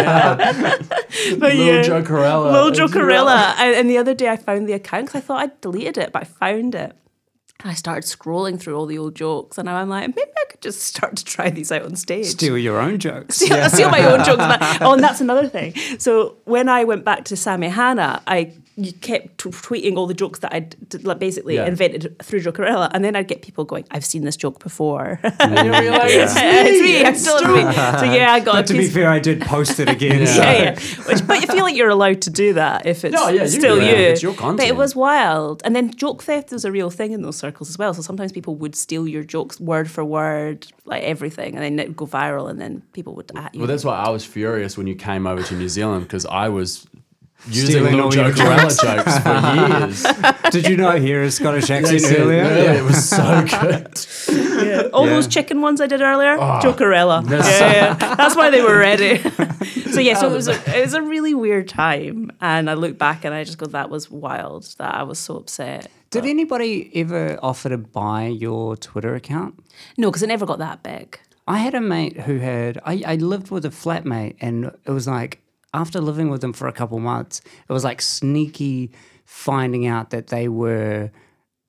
Speaker 3: Dumbing [LAUGHS] down.
Speaker 4: But
Speaker 3: Little Jokerella.
Speaker 4: Little Joe
Speaker 3: It's your-
Speaker 4: Corella. And, and the other day I found the account because I thought I'd deleted it, but I found it. And I started scrolling through all the old jokes, and now I'm like, maybe I could just start to try these out on stage.
Speaker 2: Steal your own jokes. [LAUGHS]
Speaker 4: steal, steal my own jokes back. Oh, and that's another thing. So when I went back to Sammy Hannah, I you kept t- tweeting all the jokes that I'd d- like, basically
Speaker 3: Yeah.
Speaker 4: invented through Jokerella, and then I'd get people going, "I've seen this joke before." [LAUGHS]
Speaker 3: And you'll be like, "It's
Speaker 4: it's
Speaker 3: me,
Speaker 4: me. I'm
Speaker 3: it's
Speaker 4: still me. So yeah, I got
Speaker 2: But
Speaker 4: a
Speaker 2: to be fair, I did post it again. so-
Speaker 4: yeah, yeah. Which, but you feel like you're allowed to do that if it's
Speaker 3: No, yeah,
Speaker 4: still
Speaker 3: do
Speaker 4: you.
Speaker 3: that. It's your
Speaker 4: But
Speaker 3: content.
Speaker 4: it was wild. And then joke theft was a real thing in those circles as well. So sometimes people would steal your jokes word for word, like everything, and then it would go viral, and then people would at you.
Speaker 3: Well, that's why I was furious when you came over to New Zealand because I was using
Speaker 2: Stealing
Speaker 3: little
Speaker 2: all your
Speaker 3: Corella jokes for [LAUGHS] years.
Speaker 2: Did you not hear a Scottish accent
Speaker 3: That's
Speaker 2: earlier?
Speaker 3: Yeah, It was so [LAUGHS] good.
Speaker 4: Yeah. All
Speaker 2: Yeah.
Speaker 4: those chicken ones I did earlier,
Speaker 3: Oh,
Speaker 4: Jokerella. Yeah,
Speaker 3: that's-
Speaker 4: yeah. that's why they were ready. [LAUGHS] so yeah, so it was a, it was a really weird time, and I look back and I just go, that was wild. That I was so upset.
Speaker 2: Did anybody ever offer to buy your Twitter account?
Speaker 4: No, because it never got that big.
Speaker 2: I had a mate who had, I, I lived with a flatmate, and it was like, after living with them for a couple months, it was like sneaky finding out that they were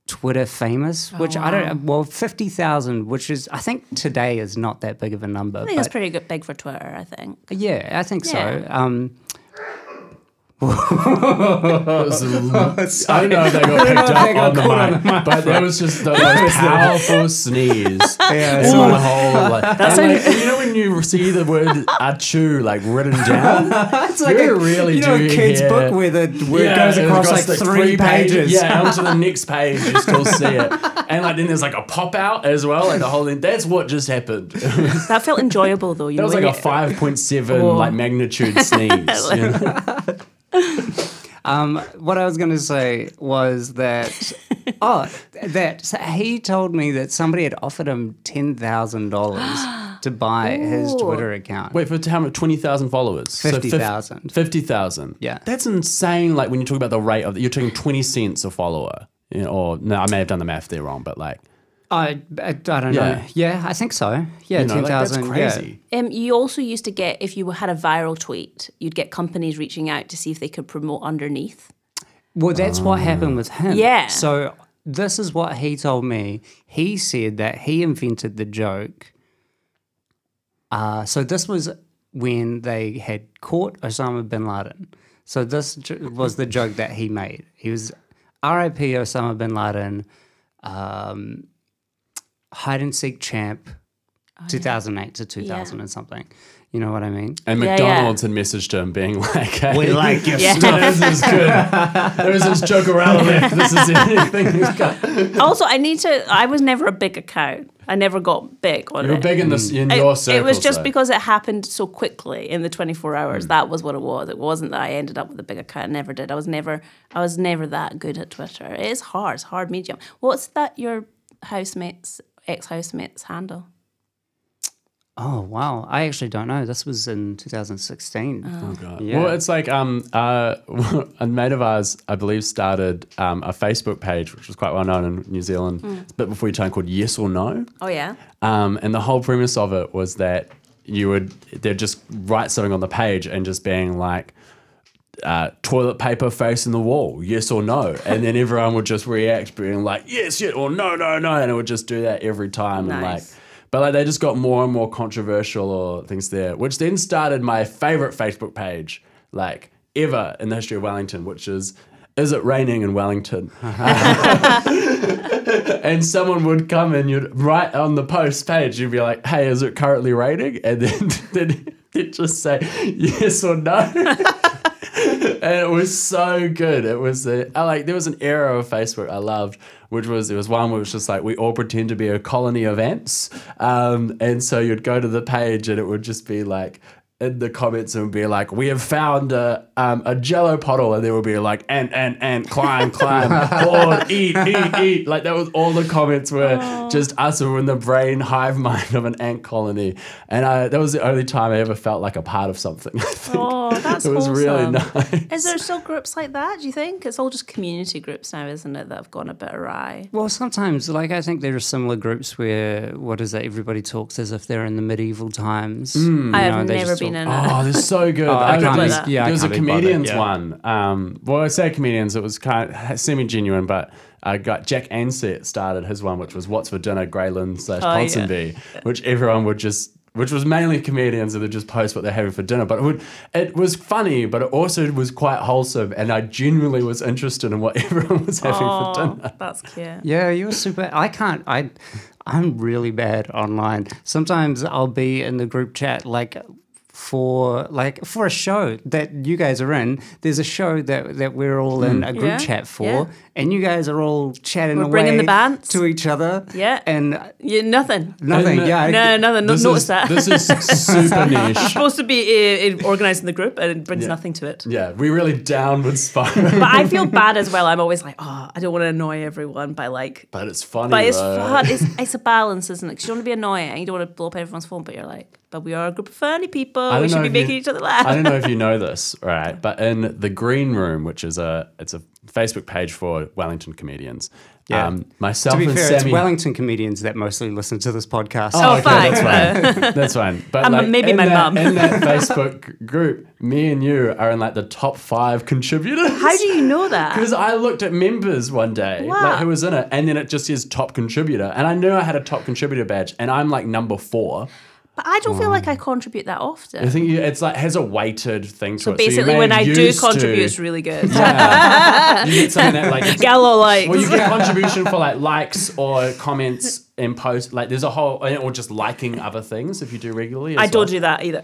Speaker 2: Twitter famous, oh, which I don't. Well, fifty thousand, which is I think today is not that big of a number.
Speaker 4: I think it's pretty good, big for Twitter. I think.
Speaker 2: yeah, I think so. Um, [LAUGHS] Yeah.
Speaker 3: I don't know if they got picked up on the mic, but [LAUGHS] that was just the most powerful [LAUGHS] sneeze.
Speaker 2: Yeah,
Speaker 3: in
Speaker 2: it's
Speaker 3: the
Speaker 2: like-
Speaker 3: whole, like, and like, you know when you see the word "achu" like written down,
Speaker 2: it's like
Speaker 3: You
Speaker 2: a
Speaker 3: really
Speaker 2: you know
Speaker 3: do
Speaker 2: a kid's
Speaker 3: hear-
Speaker 2: book where the where it goes
Speaker 3: and
Speaker 2: across
Speaker 3: goes
Speaker 2: like
Speaker 3: the
Speaker 2: three pages.
Speaker 3: Yeah, onto the next page, you still see it, and like then there's like a pop out as well, like the whole thing. That's what just happened. that
Speaker 4: That felt enjoyable though. You know,
Speaker 3: was like a
Speaker 4: you-
Speaker 3: five point seven like magnitude sneeze. you know?
Speaker 2: Um, what I was going to say was that [LAUGHS] oh, that so he told me that somebody had offered him ten thousand dollars [GASPS] to buy his Twitter account.
Speaker 3: Wait for how much? Twenty thousand followers. So
Speaker 2: 50,000.
Speaker 3: Fifty thousand.
Speaker 2: Yeah.
Speaker 3: that's insane. Like when you talk about the rate of, you're talking twenty cents a follower. You know, or no, I may have done the math there wrong, but like,
Speaker 2: I, I, I don't know.
Speaker 3: Yeah.
Speaker 2: Yeah, I think so. Yeah,
Speaker 3: you know,
Speaker 2: ten
Speaker 3: like, that's
Speaker 2: thousand.
Speaker 3: crazy.
Speaker 4: Um, you also used to get if you had a viral tweet, you'd get companies reaching out to see if they could promote underneath.
Speaker 2: Well, that's what happened with him.
Speaker 4: Yeah.
Speaker 2: So this is what he told me. He said that he invented the joke. Uh, so this was when they had caught Osama bin Laden. So this was the joke that he made. He was R.I.P. Osama bin Laden, um, hide and seek champ, 2008 to 2000 and something. You know what I mean?
Speaker 3: And
Speaker 4: Yeah,
Speaker 3: McDonald's had messaged him being like, hey,
Speaker 2: We like your
Speaker 4: Yeah.
Speaker 3: this is good. There was this joke around the left. This is anything he's got.
Speaker 4: also, I need to. I was never a big account. I never got big on
Speaker 3: You were
Speaker 4: it.
Speaker 3: big in this in
Speaker 4: It,
Speaker 3: your circle.
Speaker 4: it was just
Speaker 3: so.
Speaker 4: because it happened so quickly in the 24 hours.
Speaker 3: Hmm.
Speaker 4: That was what it was. It wasn't that I ended up with a big account. I never did. I was never I was never that good at Twitter. It is hard. It's hard medium. What's that your housemate's ex housemate's handle?
Speaker 2: Oh, wow. I actually don't know. This was in 2016.
Speaker 3: Oh god.
Speaker 2: Yeah.
Speaker 3: Well, it's like um uh [LAUGHS] a mate of ours, I believe, started um a Facebook page which was quite well known in New Zealand. It's a bit before your time called Yes or No.
Speaker 4: Oh yeah.
Speaker 3: Um, and the whole premise of it was that you would they'd just write something on the page and just being like uh, toilet paper facing the wall, yes or no, and then everyone would just react, being like yes, yes, or no, no, no, and it would just do that every time, and like, but like they just got more and more controversial or things there, which then started my favorite Facebook page, like ever in the history of Wellington, which is. Is it raining in Wellington? [LAUGHS] and someone would come and you'd write on the post page, you'd be like, "Hey, is it currently raining?" And then [LAUGHS] then they'd just say yes or no. [LAUGHS] [LAUGHS] and it was so good. It was a, like there was an era of Facebook I loved, which was it was one where it was just like we all pretend to be a colony of ants, um, and so you'd go to the page and it would just be like. In the comments, and be like, "We have found a um, a Jello puddle," and there would be like, "Ant, ant, ant, climb, climb, [LAUGHS] board, eat, eat, eat." Like that was all the comments were just us who were in the brain hive mind of an ant colony, and I, that was the only time I ever felt like a part of something. I think.
Speaker 4: Oh, that's
Speaker 3: it was really nice.
Speaker 4: Is there still groups like that? Do you think it's all just community groups now, isn't it? That have gone a bit awry.
Speaker 2: Well, sometimes, like, I think there are similar groups where, what is it, everybody talks as if they're in the medieval times.
Speaker 3: Hmm.
Speaker 4: I
Speaker 2: You
Speaker 4: have
Speaker 2: know, they
Speaker 4: never
Speaker 2: just
Speaker 4: been in.
Speaker 3: Oh, they're so good. [LAUGHS]
Speaker 2: I
Speaker 3: Oh,
Speaker 2: can't
Speaker 3: there's-
Speaker 2: yeah, I
Speaker 3: there was a
Speaker 2: can't be bothered,
Speaker 3: comedians
Speaker 2: yeah.
Speaker 3: one. Um, well, I say comedians, it was kind of semi genuine, but I got Jack Ansett started his one, which was What's for Dinner, Grey Lynn slash
Speaker 4: Oh, yeah.
Speaker 3: Ponsonby, which everyone would just. Which was mainly comedians that would just post what they're having for dinner, but it would it was funny, but it also was quite wholesome, and I genuinely was interested in what [LAUGHS] everyone was having for
Speaker 4: Oh,
Speaker 3: dinner.
Speaker 4: that's cute.
Speaker 2: Yeah, you're super. I can't. I, I'm really bad online. Sometimes I'll be in the group chat like for like for a show that you guys are in. There's a show that that we're all in a group
Speaker 4: Yeah,
Speaker 2: chat for,
Speaker 4: yeah.
Speaker 2: and you guys are all chatting
Speaker 4: We're
Speaker 2: away
Speaker 4: the bants.
Speaker 2: to each other.
Speaker 4: Yeah.
Speaker 2: and
Speaker 4: You nothing.
Speaker 2: nothing.
Speaker 3: And, uh,
Speaker 2: yeah, I-
Speaker 4: No, nothing. No,
Speaker 3: This
Speaker 4: notice
Speaker 3: is,
Speaker 4: that.
Speaker 3: this is super [LAUGHS] niche.
Speaker 4: supposed to be uh, organised in the group and it brings
Speaker 3: Yeah.
Speaker 4: nothing to it.
Speaker 3: Yeah, we really downward spiral,
Speaker 4: But I feel bad as well. I'm always like, oh, I don't want to annoy everyone by like.
Speaker 3: but it's funny.
Speaker 4: But it's
Speaker 3: though.
Speaker 4: fun. It's, [LAUGHS] it's a balance, isn't it? 'Cause you don't want to be annoying. And you don't want to blow up everyone's phone, but you're like, but we are a group of funny people.
Speaker 3: I
Speaker 4: We
Speaker 3: don't
Speaker 4: should
Speaker 3: know
Speaker 4: be
Speaker 3: if you-
Speaker 4: each other laugh.
Speaker 3: I don't know if you [LAUGHS] know this, right? But in the green room, which is a it's a Facebook page for Wellington comedians.
Speaker 2: Yeah.
Speaker 3: Um, myself
Speaker 2: To be
Speaker 3: and
Speaker 2: fair,
Speaker 3: Sammy.
Speaker 2: it's Wellington comedians that mostly listen to this podcast.
Speaker 4: Oh,
Speaker 3: okay,
Speaker 4: fine.
Speaker 3: That's fine. [LAUGHS] That's fine. But
Speaker 4: Um,
Speaker 3: like,
Speaker 4: maybe my
Speaker 3: that,
Speaker 4: mum.
Speaker 3: in that [LAUGHS] Facebook group, me and you are in like the top five contributors.
Speaker 4: How do you know that?
Speaker 3: Because I looked at members one day,
Speaker 4: Wow.
Speaker 3: like who was in it, and then it just says top contributor, and I knew I had a top contributor badge, and I'm like number four.
Speaker 4: But I don't feel like I contribute that often.
Speaker 3: I think you, it's like has a weighted thing to
Speaker 4: so
Speaker 3: it. you
Speaker 4: basically,
Speaker 3: may
Speaker 4: when I do
Speaker 3: used to-
Speaker 4: contribute, it's really good.
Speaker 3: you get something that like [LAUGHS]
Speaker 4: Gallo likes.
Speaker 3: well, you get contribution for like likes or comments in post. Like there's a whole, or just liking other things if you do regularly.
Speaker 4: I
Speaker 3: as
Speaker 4: don't
Speaker 3: well.
Speaker 4: do that either.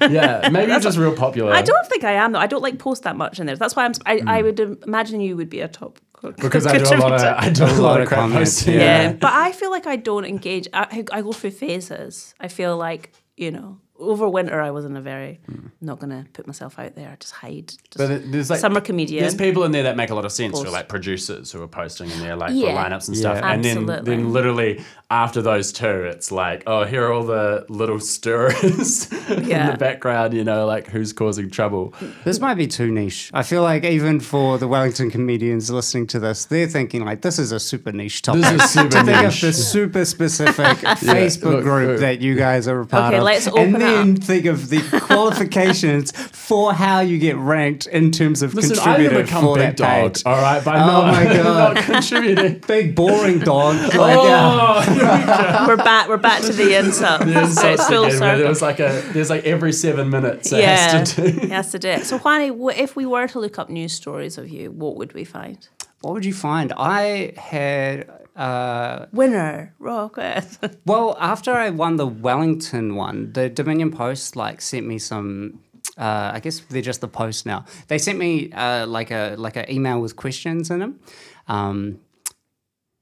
Speaker 4: [LAUGHS]
Speaker 3: Yeah, maybe you're just real popular.
Speaker 4: I don't think I am though. I don't like post that much in there. That's why I'm. I, I would imagine you would be a top co-.
Speaker 3: because I do a lot of
Speaker 4: contributor.
Speaker 3: I do a [LAUGHS] lot of crap
Speaker 2: comments,
Speaker 3: posting.
Speaker 4: yeah.
Speaker 2: Yeah.
Speaker 4: but I feel like I don't engage. I, I go through phases. I feel like you know, over winter I was in a very not gonna put myself out there. Just hide. Just
Speaker 3: But there's like
Speaker 4: summer comedian.
Speaker 3: There's people in there that make a lot of sense. Who are like producers who are posting in there like
Speaker 4: Yeah.
Speaker 3: for lineups and stuff.
Speaker 2: Yeah.
Speaker 3: And then then literally after those two, it's like, oh, here are all the little [LAUGHS] stirrers in the background. You know, like who's causing trouble.
Speaker 2: This might be too niche. I feel like even for the Wellington comedians listening to this, they're thinking like this is a super niche topic.
Speaker 3: This is super [LAUGHS]
Speaker 2: to think of the super specific [LAUGHS] Facebook
Speaker 3: look,
Speaker 2: group
Speaker 3: look.
Speaker 2: that you guys are a part
Speaker 4: Okay,
Speaker 2: of.
Speaker 4: let's open
Speaker 2: and then
Speaker 4: up.
Speaker 2: think of the [LAUGHS] qualifications for how you get ranked in terms of
Speaker 3: Listen,
Speaker 2: contributor
Speaker 3: didn't become
Speaker 2: for
Speaker 3: big
Speaker 2: that
Speaker 3: dog.
Speaker 2: page.
Speaker 3: All right, by
Speaker 2: Oh
Speaker 3: not,
Speaker 2: my [LAUGHS] God.
Speaker 3: not contributing.
Speaker 2: Big boring dog. [LAUGHS] Like, oh, yeah.
Speaker 3: Oh,
Speaker 4: we're back. We're back to the insult.
Speaker 3: the insults
Speaker 4: it's
Speaker 3: again, there was like a there's like every seven minutes it
Speaker 4: yeah,
Speaker 3: has to do.
Speaker 4: he has to do. So, Hoani, if we were to look up news stories of you, what would we find?
Speaker 2: What would you find? I had. Uh,
Speaker 4: Winner, Rocket. [LAUGHS]
Speaker 2: Well, after I won the Wellington one, the Dominion Post like sent me some. Uh, I guess they're just the post now. They sent me uh, like a like an email with questions in them, um,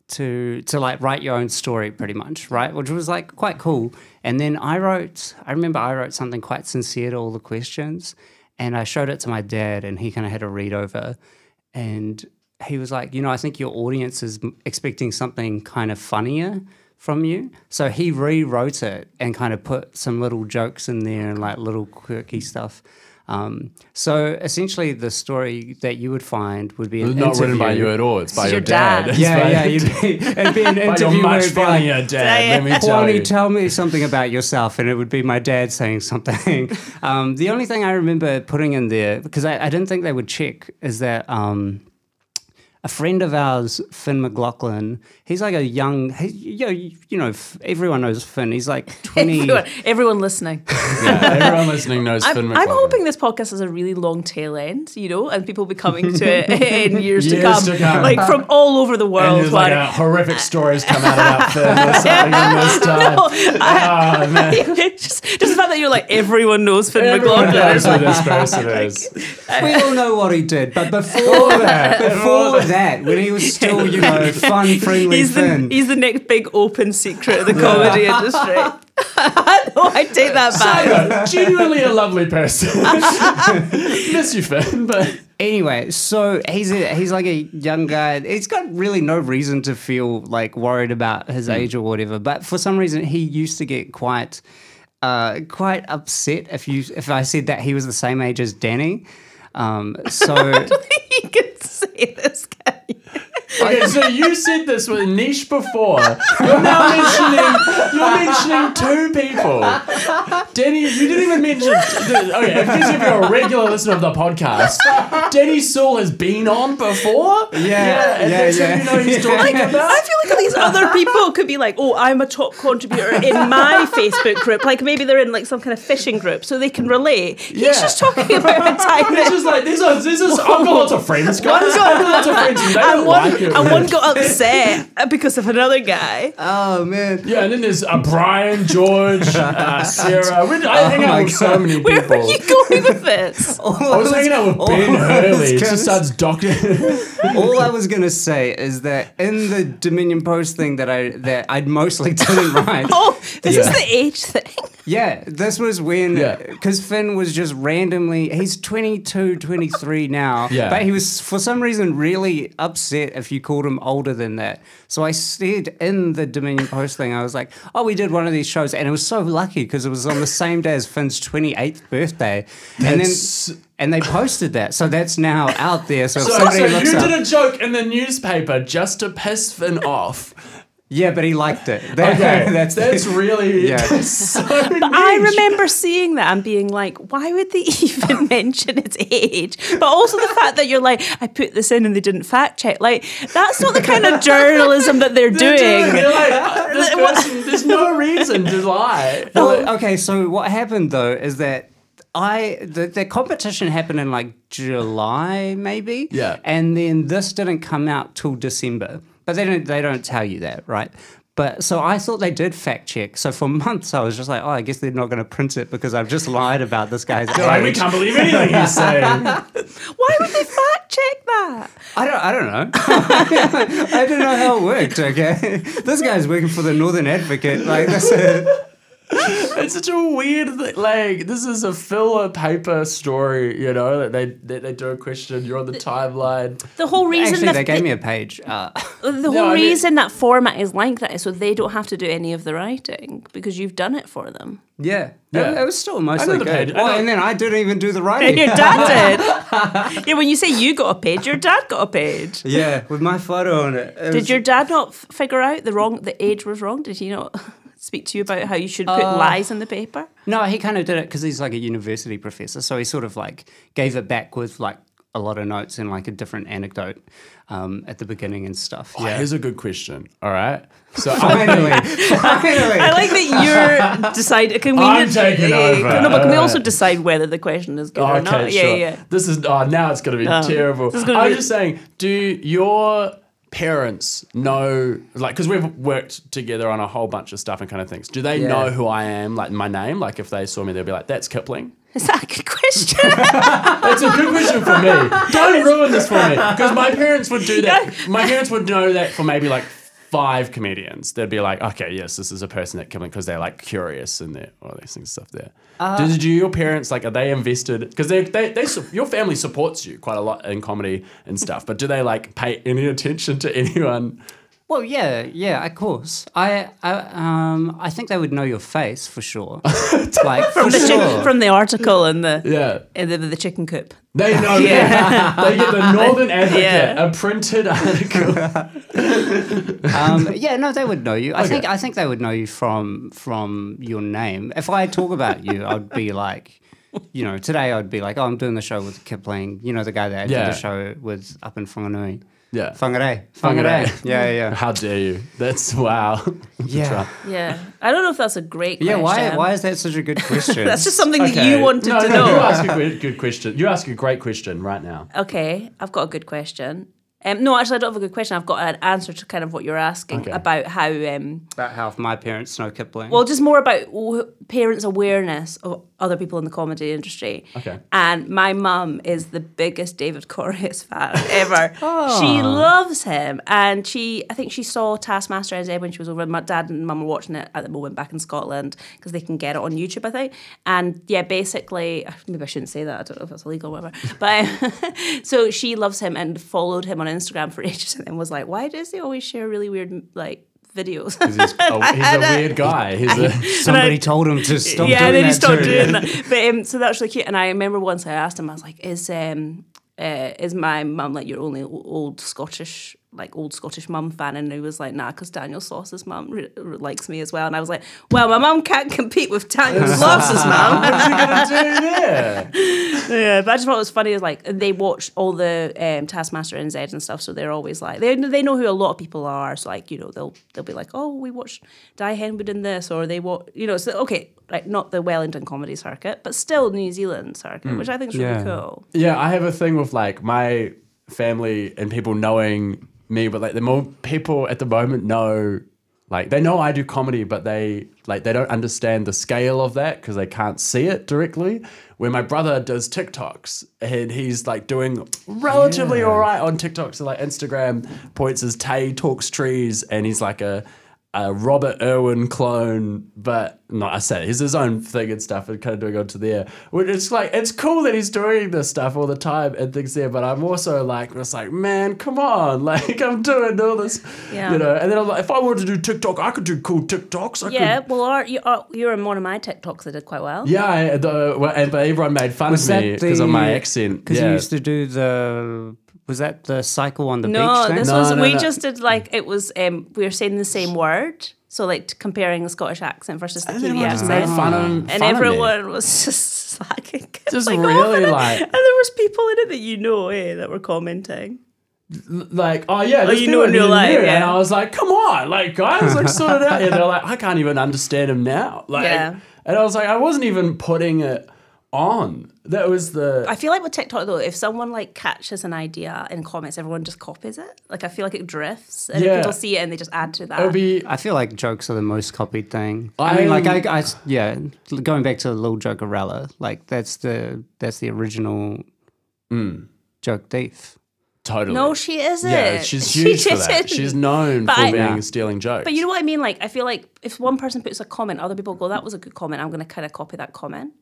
Speaker 2: to to like write your own story, pretty much, right? Which was like quite cool. And then I wrote. I remember I wrote something quite sincere to all the questions, and I showed it to my dad, and he kind of had a read over, and he was like, you know, I think your audience is expecting something kind of funnier from you. So he rewrote it and kind of put some little jokes in there and like little quirky stuff. Um, so essentially, the story that you would find would be an
Speaker 3: It's not written by you at all. It's by
Speaker 4: is
Speaker 3: your
Speaker 4: your dad.
Speaker 3: dad.
Speaker 2: Yeah,
Speaker 3: by-
Speaker 2: yeah, you'd be, it'd be an [LAUGHS]
Speaker 3: by your
Speaker 2: interview where
Speaker 3: much
Speaker 2: it'd be like,
Speaker 3: funnier dad. Let me tell
Speaker 2: Hoani,
Speaker 3: you.
Speaker 2: tell me something about yourself, and it would be my dad saying something. [LAUGHS] um, the only thing I remember putting in there because I, I didn't think they would check is that um, a friend of ours, Finn McLaughlin, he's like a young, he, you know, you, you know, everyone knows Finn. He's like [LAUGHS] twenty.
Speaker 4: everyone, everyone listening. [LAUGHS]
Speaker 3: yeah, everyone listening knows Finn
Speaker 4: I'm, I'm hoping this podcast has a really long tail end, you know, and people will be coming to it [LAUGHS] in years, to, come,
Speaker 3: to come.
Speaker 4: like from all over the world.
Speaker 3: there's like a uh, horrific stories come out about Finn or something this time. oh, man.
Speaker 4: just, just the fact that you're like everyone knows Finn
Speaker 3: Everyone
Speaker 4: McLaughlin.
Speaker 3: knows who this person is.
Speaker 2: we all know what he did, but before that, before that, when he was still, you know, [LAUGHS] fun, friendly
Speaker 4: He's the, he's the next big open secret of the comedy industry. [LAUGHS] no, I take that back.
Speaker 3: Yeah, genuinely a lovely person. [LAUGHS] Miss you, Finn, but
Speaker 2: Anyway, so he's a, he's like a young guy. He's got really no reason to feel like worried about his age or whatever. But for some reason, he used to get quite uh, quite upset if you if I said that he was the same age as Danny. Um, so
Speaker 4: you can say this, you?
Speaker 3: Okay. So you said this with niche before. You're now mentioning you're mentioning two people. Danny, you didn't even mention. Okay, in case if you're a regular listener of the podcast, Danny Saul has been on before.
Speaker 2: Yeah,
Speaker 3: and
Speaker 2: yeah,
Speaker 3: that's who
Speaker 2: yeah.
Speaker 3: you know he's talking
Speaker 4: Like,
Speaker 3: about.
Speaker 4: I feel like these other people could be like, oh, I'm a top contributor in my Facebook group. Like maybe they're in like some kind of fishing group, so they can relate. He's
Speaker 3: Yeah.
Speaker 4: just talking about a time
Speaker 3: It's
Speaker 4: that
Speaker 3: just like this is this is I've got lots of friends, guys. I've got lots of friends, and they
Speaker 4: and
Speaker 3: don't
Speaker 4: one,
Speaker 3: like it. [LAUGHS]
Speaker 4: and one got upset because of another guy.
Speaker 2: oh man,
Speaker 3: Yeah, and then there's uh, Brian, George, uh, Sarah. We're, I hang
Speaker 2: Oh
Speaker 3: out
Speaker 2: my
Speaker 3: with so many people.
Speaker 4: Where are you going with this? [LAUGHS]
Speaker 3: I was hanging out with Ben
Speaker 2: all I
Speaker 3: Hurley.
Speaker 2: was
Speaker 3: He
Speaker 2: gonna
Speaker 3: just starts doctor. [LAUGHS]
Speaker 2: all I was gonna say is that in the Dominion Post thing that I that I mostly didn't write.
Speaker 4: Oh, this is
Speaker 3: Yeah.
Speaker 4: this the age thing?
Speaker 2: Yeah, this was when,
Speaker 3: Yeah.
Speaker 2: because Finn was just randomly, he's 22, 23 now,
Speaker 3: Yeah.
Speaker 2: but he was for some reason really upset if you called him older than that. So I said in the Dominion Post thing, I was like, oh, we did one of these shows, and it was so lucky because it was on the same day as Finn's 28th birthday. and then, and they posted that. So that's now out there. So if
Speaker 3: So, so you
Speaker 2: up,
Speaker 3: did a joke in the newspaper just to piss Finn off.
Speaker 2: Yeah, but he liked it. [LAUGHS] That-
Speaker 3: Okay, [LAUGHS]
Speaker 2: that's,
Speaker 3: that's really
Speaker 2: Yeah. [LAUGHS]
Speaker 3: That's so
Speaker 4: But I remember seeing that and being like, why would they even mention its age? But also the fact that you're like, I put this in and they didn't fact check. Like, that's not the kind of journalism that they're doing.
Speaker 3: You're like, uh, this person, there's no reason to lie.
Speaker 2: Well, okay, so what happened though is that I the, the competition happened in like July maybe.
Speaker 3: Yeah.
Speaker 2: And then this didn't come out till December. But they don't they don't tell you that, right? But so I thought they did fact check. So for months I was just like, oh, I guess they're not going to print it because I've just lied about this guy's
Speaker 3: They're like, we can't believe anything he's saying. [LAUGHS]
Speaker 4: Why would they fact check that?
Speaker 2: I don't I don't know. [LAUGHS] I don't know how it worked. Okay, this guy's working for the Northern Advocate. Like this. [LAUGHS]
Speaker 3: It's such a weird thing. Like, this is a filler paper story, you know, that they, that they do a question, you're on the timeline.
Speaker 4: The whole reason
Speaker 2: Actually,
Speaker 4: that
Speaker 2: they gave
Speaker 4: the,
Speaker 2: me a page. Uh,
Speaker 4: the [LAUGHS] whole
Speaker 3: I mean-
Speaker 4: reason that format is like that is so they don't have to do any of the writing because you've done it for them.
Speaker 2: Yeah,
Speaker 3: Yeah.
Speaker 2: It, it was still mostly
Speaker 3: the
Speaker 2: good.
Speaker 3: page. I
Speaker 2: Well, and then I didn't even do the writing.
Speaker 4: Your dad [LAUGHS] did. yeah, when you say you got a page, your dad got a page.
Speaker 2: yeah, with my photo on it. It
Speaker 4: Did
Speaker 2: was-
Speaker 4: your dad not f- figure out the wrong the age was wrong? Did he not speak to you about how you should put
Speaker 2: Uh,
Speaker 4: lies in the paper?
Speaker 2: No, he kind of did it because he's like a university professor, so he sort of like gave it back with like a lot of notes and like a different anecdote um, at the beginning and stuff.
Speaker 3: Oh,
Speaker 2: Yeah.
Speaker 3: Here's a good question. All right. So [LAUGHS] I,
Speaker 2: finally, [LAUGHS] finally.
Speaker 4: I like that you're deciding. Can we?
Speaker 3: I'm taking over.
Speaker 4: No, but can we also decide whether the question is good or
Speaker 3: okay,
Speaker 4: not? Yeah,
Speaker 3: sure.
Speaker 4: yeah.
Speaker 3: This is oh now it's gonna be
Speaker 4: No.
Speaker 3: terrible.
Speaker 4: This is gonna
Speaker 3: I'm
Speaker 4: be-
Speaker 3: just saying, do your parents know like because we've worked together on a whole bunch of stuff and kind of things. Do they
Speaker 2: Yeah.
Speaker 3: know who I am, like my name? Like if they saw me, they'd be like, "That's Kipling."
Speaker 4: Is that a good question? [LAUGHS]
Speaker 3: it's a good question for me. Don't ruin this for me because my parents would do that. [LAUGHS] My parents would know that for maybe like five comedians. They'd be like, "Okay, yes, this is a person that Kipling," because they're like curious and they're all these things stuff there. Uh-huh. Did you, your parents like are they invested? Because they they they your family supports you quite a lot in comedy and stuff. But do they like pay any attention to anyone?
Speaker 2: Well, yeah, yeah, of course. I, I, um, I think they would know your face for sure. [LAUGHS] like for
Speaker 4: the chi-
Speaker 2: sure.
Speaker 4: from the article in the
Speaker 3: Yeah,
Speaker 4: in the, the chicken coop.
Speaker 3: they know. [LAUGHS] Yeah. they get the Northern [LAUGHS] Advocate,
Speaker 4: Yeah.
Speaker 3: a printed article.
Speaker 2: um, yeah, no, they would know you. I think I think they would know you from from your name. If I talk about you, I'd be like, you know, today I'd be like, oh, I'm doing the show with Kipling. You know, the guy that I
Speaker 3: Yeah.
Speaker 2: did the show with up in Whanganui.
Speaker 3: Yeah.
Speaker 2: Whangarei.
Speaker 3: Whangarei.
Speaker 2: Whangarei. Yeah, yeah.
Speaker 3: How dare you? That's wow. [LAUGHS]
Speaker 2: Yeah.
Speaker 4: Yeah, I don't know if that's a great
Speaker 2: Yeah,
Speaker 4: question.
Speaker 2: why why is that such a good question? [LAUGHS]
Speaker 4: That's just something that
Speaker 3: Okay.
Speaker 4: you wanted
Speaker 3: no,
Speaker 4: to
Speaker 3: no,
Speaker 4: know.
Speaker 3: You ask a good, good question. You ask a great question right now.
Speaker 4: Okay, I've got a good question. Um, no, actually, I don't have a good question. I've got an answer to kind of what you're asking
Speaker 3: Okay.
Speaker 4: about how. Um,
Speaker 2: about how my parents know Kipling.
Speaker 4: well, just more about w- parents' awareness of other people in the comedy industry.
Speaker 3: Okay.
Speaker 4: And my mum is the biggest David Correos fan [LAUGHS] ever. She loves him, and she, I think she saw Taskmaster NZ when she was over. My dad and mum were watching it at the moment back in Scotland because they can get it on YouTube, I think. And yeah, basically, [SIGHS] maybe I shouldn't say that. I don't know if that's illegal or whatever. [LAUGHS] But [LAUGHS] so she loves him and followed him on Instagram for ages, and then was like, "Why does he always share really weird like?" Videos.
Speaker 3: He's, a, [LAUGHS] he's a weird guy. He's a,
Speaker 2: Somebody
Speaker 4: I-
Speaker 2: told him to stop
Speaker 4: yeah,
Speaker 2: doing
Speaker 4: and then he stopped doing that. [LAUGHS] But um, so that was really cute. And I remember once I asked him, I was like, "Is um, uh, is my mum like your only old Scottish like old Scottish mum fan?" And he was like, "Nah, because Daniel Sauce's mum re- re- likes me as well." And I was like, "Well, my mum can't compete with Daniel [LAUGHS] Sauce's mum."
Speaker 3: what's he gonna do there?
Speaker 4: yeah, but I just thought it was funny. Is like they watch all the um, Taskmaster NZ and stuff, so they're always like they they know who a lot of people are. So like you know they'll they'll be like, oh, we watched Dai Henwood in this, or they watch you know. So okay, like not the Wellington comedy circuit, but still New Zealand circuit, which I think is really cool.
Speaker 3: Yeah, I have a thing with like my family and people knowing me, but like the more people at the moment know, like they know I do comedy, but they like they don't understand the scale of that because they can't see it directly. Where my brother does TikToks and he's like doing relatively all right on TikTok. So like Instagram points as Tay talks trees, and he's like a a Robert Irwin clone, but not I said he's his own thing and stuff, and kind of doing onto there. Which it's like it's cool that he's doing this stuff all the time and things there. But I'm also like, it's like, man, come on, [LAUGHS] like I'm doing all this,
Speaker 4: Yeah.
Speaker 3: you know. And then I'm like, if I wanted to do TikTok, I could do cool TikToks. I
Speaker 4: Yeah,
Speaker 3: could,
Speaker 4: well, are, you are, you're in one of my TikToks that did quite well.
Speaker 3: yeah. I, the, well, and but everyone made fun
Speaker 2: Was
Speaker 3: of
Speaker 2: that
Speaker 3: me because of my accent.
Speaker 2: Because
Speaker 3: yeah.
Speaker 2: you used to do the. Was that the cycle on the
Speaker 4: No,
Speaker 2: beach thing?
Speaker 4: this
Speaker 3: No,
Speaker 4: was
Speaker 3: no,
Speaker 4: we
Speaker 3: no.
Speaker 4: just did like it was. Um, we were saying the same word, so like t- comparing the Scottish accent versus the
Speaker 3: and
Speaker 4: Kiwi accent,
Speaker 3: made fun of,
Speaker 4: and
Speaker 3: fun me.
Speaker 4: everyone was [LAUGHS] just slacking. [LAUGHS]
Speaker 3: Just
Speaker 4: like,
Speaker 3: really,
Speaker 4: off in it.
Speaker 3: like-
Speaker 4: and there was people in it that you know, eh, that were commenting.
Speaker 3: like, oh yeah, there's
Speaker 4: you know
Speaker 3: people
Speaker 4: in real life, yeah.
Speaker 3: and I was like, come on, like guys, like sort it out. [LAUGHS] Yeah, they're like, I can't even understand him now. Like,
Speaker 4: Yeah.
Speaker 3: and I was like, I wasn't even putting it on. That was the
Speaker 4: I feel like with TikTok though, if someone like catches an idea in comments, everyone just copies it. Like I feel like it drifts, and
Speaker 3: Yeah.
Speaker 4: people see it and they just add to that.
Speaker 3: it would be
Speaker 2: I feel like jokes are the most copied thing. I,
Speaker 3: I
Speaker 2: mean, like I, I, yeah, going back to the little Jokerella, like that's the that's the original mm. joke thief.
Speaker 3: totally.
Speaker 4: no, she isn't.
Speaker 3: yeah, she's
Speaker 4: She
Speaker 3: huge for that.
Speaker 4: didn't.
Speaker 3: She's known
Speaker 4: But
Speaker 3: for
Speaker 4: I-
Speaker 3: being
Speaker 2: Yeah.
Speaker 3: stealing jokes.
Speaker 4: But you know what I mean? Like, I feel like if one person puts a comment, other people go, "That was a good comment." I'm going to kind of copy that comment.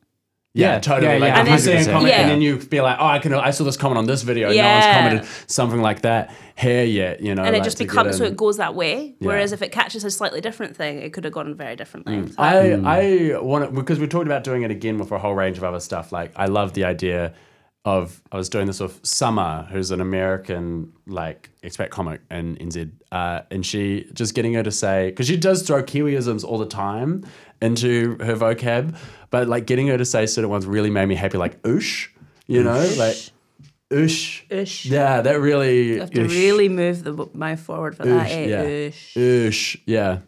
Speaker 3: Yeah,
Speaker 2: Yeah,
Speaker 3: totally.
Speaker 2: yeah,
Speaker 3: like
Speaker 2: yeah,
Speaker 3: if you see a comment
Speaker 4: Yeah.
Speaker 3: and then you be like, oh, I can. I saw this comment on this video, and no one's commented something like that here yet. You know,
Speaker 4: and it
Speaker 3: like,
Speaker 4: just becomes so it goes that way. Whereas if it catches a slightly different thing, it could have gone very differently. So
Speaker 3: I I want to because we talked about doing it again with a whole range of other stuff. Like I love the idea of I was doing this with Summer, who's an American like expat comic in NZ, uh, and she just getting her to say because she does throw Kiwiisms all the time into her vocab, but like getting her to say certain ones really made me happy, like oosh, you know, like oosh.
Speaker 4: Oosh.
Speaker 3: Yeah, that really
Speaker 4: you have to
Speaker 3: oosh.
Speaker 4: really move the w- mouth forward for that.
Speaker 3: Oosh,
Speaker 4: Eh?
Speaker 3: yeah.
Speaker 4: Oosh.
Speaker 3: oosh, yeah.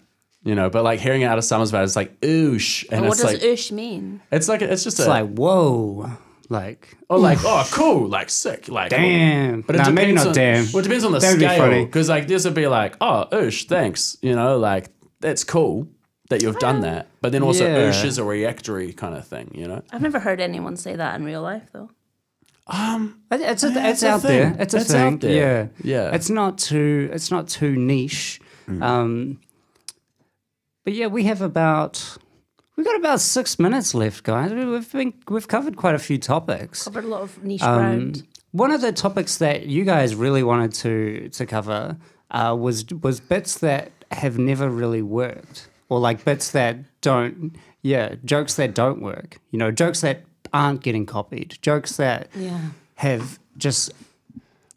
Speaker 3: You know, but like hearing it out of Summer's mouth, it's like oosh, and
Speaker 4: What
Speaker 3: it's
Speaker 4: does
Speaker 3: like
Speaker 4: oosh mean?
Speaker 3: it's like it's just
Speaker 2: It's
Speaker 3: a
Speaker 2: like whoa, like
Speaker 3: or like oh cool, like sick, like
Speaker 2: damn.
Speaker 3: But it
Speaker 2: Nah,
Speaker 3: depends
Speaker 2: maybe not
Speaker 3: on,
Speaker 2: damn.
Speaker 3: Well, it depends on the
Speaker 2: That would
Speaker 3: scale because like this would be like oh oosh, thanks, you know, like that's cool that you've done that, but then also
Speaker 2: Yeah.
Speaker 3: oosh is a reactory kind of thing, you know.
Speaker 4: I've never heard anyone say that in real life though.
Speaker 2: It- It's, a, it's
Speaker 3: it's
Speaker 2: out
Speaker 3: thing.
Speaker 2: there. It's a
Speaker 3: It's
Speaker 2: thing.
Speaker 3: out there.
Speaker 2: Yeah,
Speaker 3: Yeah. Mm.
Speaker 2: It's not too. It's not too niche. Um, but yeah, we have about. We've got about six minutes left, guys. We- We've been we've covered quite a few topics.
Speaker 4: Covered a lot of niche
Speaker 2: Um,
Speaker 4: ground.
Speaker 2: one of the topics that you guys really wanted to to cover uh, was was bits that have never really worked, or like bits that don't. Yeah, jokes that don't work. You know, jokes that aren't getting copied. Jokes that
Speaker 4: Yeah.
Speaker 2: have just.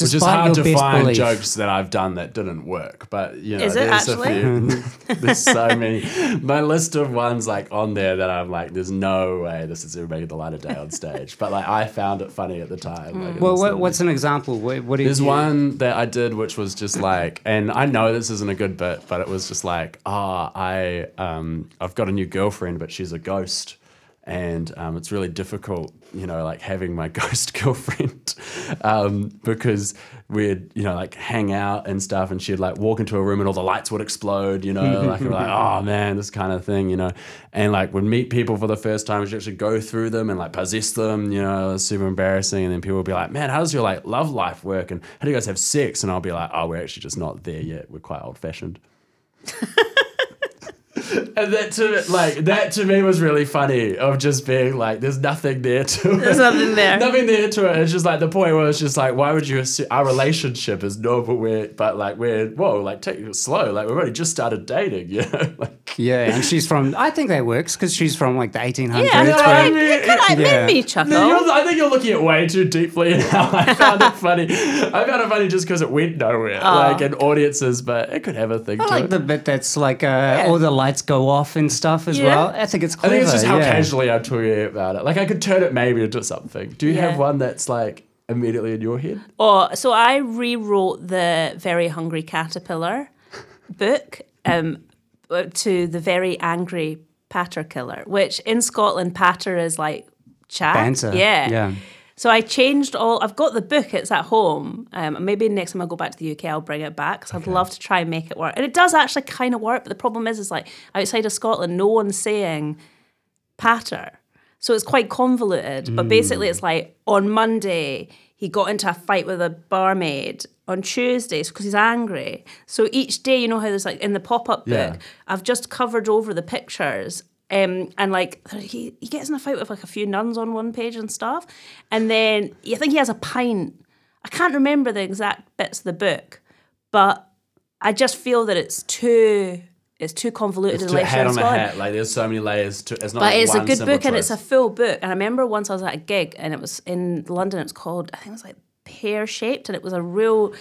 Speaker 3: Which is hard
Speaker 2: your
Speaker 3: to
Speaker 2: best
Speaker 3: find
Speaker 2: belief-
Speaker 3: jokes that I've done that didn't work, but you know,
Speaker 4: Is it
Speaker 3: there's
Speaker 4: actually?
Speaker 3: a few. [LAUGHS] there's so many. My list of ones like on there that I'm like, there's no way this is ever making the light of day on stage. But like, I found it funny at the time. Like,
Speaker 2: Well, what, what's an example? What, what do
Speaker 3: There's
Speaker 2: you,
Speaker 3: one that I did which was just like, and I know this isn't a good bit, but it was just like, ah, I, um, I've got a new girlfriend, but she's a ghost, and um, it's really difficult, you know, like having my [LAUGHS] ghost girlfriend, um, because we'd, you know, like hang out and stuff, and she'd like walk into a room and all the lights would explode, you know, like like, [LAUGHS] oh man, this kind of thing, you know, and like would meet people for the first time, she'd actually go through them and like possess them, you know, super embarrassing, and then people would be like, man, how does your like love life work, and how do you guys have sex, and I'll be like, oh, we're actually just not there yet, we're quite old fashioned. [LAUGHS] And that to like that to me was really funny of just being like, there's nothing there to it.
Speaker 4: There's nothing there. [LAUGHS]
Speaker 3: nothing there to it. It's just like the point where it's just like, why would you assume our relationship is normal? We're but like we're whoa, like take it slow. Like we've only just started dating, you know. [LAUGHS] like,
Speaker 2: Yeah, and she's from. I think that works because she's from like the 1800s.
Speaker 4: Yeah,
Speaker 3: No,
Speaker 4: I,
Speaker 3: I
Speaker 2: where-
Speaker 3: mean,
Speaker 4: it could, I
Speaker 2: yeah.
Speaker 4: made me chuckle.
Speaker 3: No, I think you're looking at way too deeply [LAUGHS] now. I found it funny. I found it funny just because it went nowhere, like in audiences, but it could have a thing
Speaker 2: I
Speaker 3: to
Speaker 2: like
Speaker 3: it.
Speaker 2: the bit that's like uh, all the lights go off and stuff as
Speaker 4: Yeah.
Speaker 2: well. I think it's
Speaker 3: cool.
Speaker 2: I
Speaker 3: think it's just how
Speaker 2: yeah.
Speaker 3: casually I'm talking about it. Like I could turn it maybe into something. Do you
Speaker 4: Yeah.
Speaker 3: have one that's like immediately in your head?
Speaker 4: Oh, so I rewrote the Very Hungry Caterpillar [LAUGHS] book um, to the Very Angry Patter Killer, which in Scotland, patter is like chat.
Speaker 2: Banter.
Speaker 4: Yeah.
Speaker 2: Yeah.
Speaker 4: So I changed all. I've got the book. It's at home. Um, maybe next time I go back to the UK, I'll bring it back because I'd love to try and make it work. And it does actually kind of work. But the problem is, is like outside of Scotland, no one's saying patter. So it's quite convoluted. But basically, it's like on Monday, he got into a fight with a barmaid. On Tuesdays, because he's angry. So each day, you know how there's like in the pop up
Speaker 3: Yeah.
Speaker 4: book, I've just covered over the pictures. Um, and like he, he gets in a fight with like a few nuns on one page and stuff. And then I think he has a pint. I can't remember the exact bits of the book, but I just feel that it's too it's too convoluted
Speaker 3: It's too hat on a hat. Like there's so many layers to. It's not.
Speaker 4: But
Speaker 3: like
Speaker 4: it's a good book and it's a full book. And I remember once I was at a gig and it was in London. It's called I think it was like pear shaped, and it was a real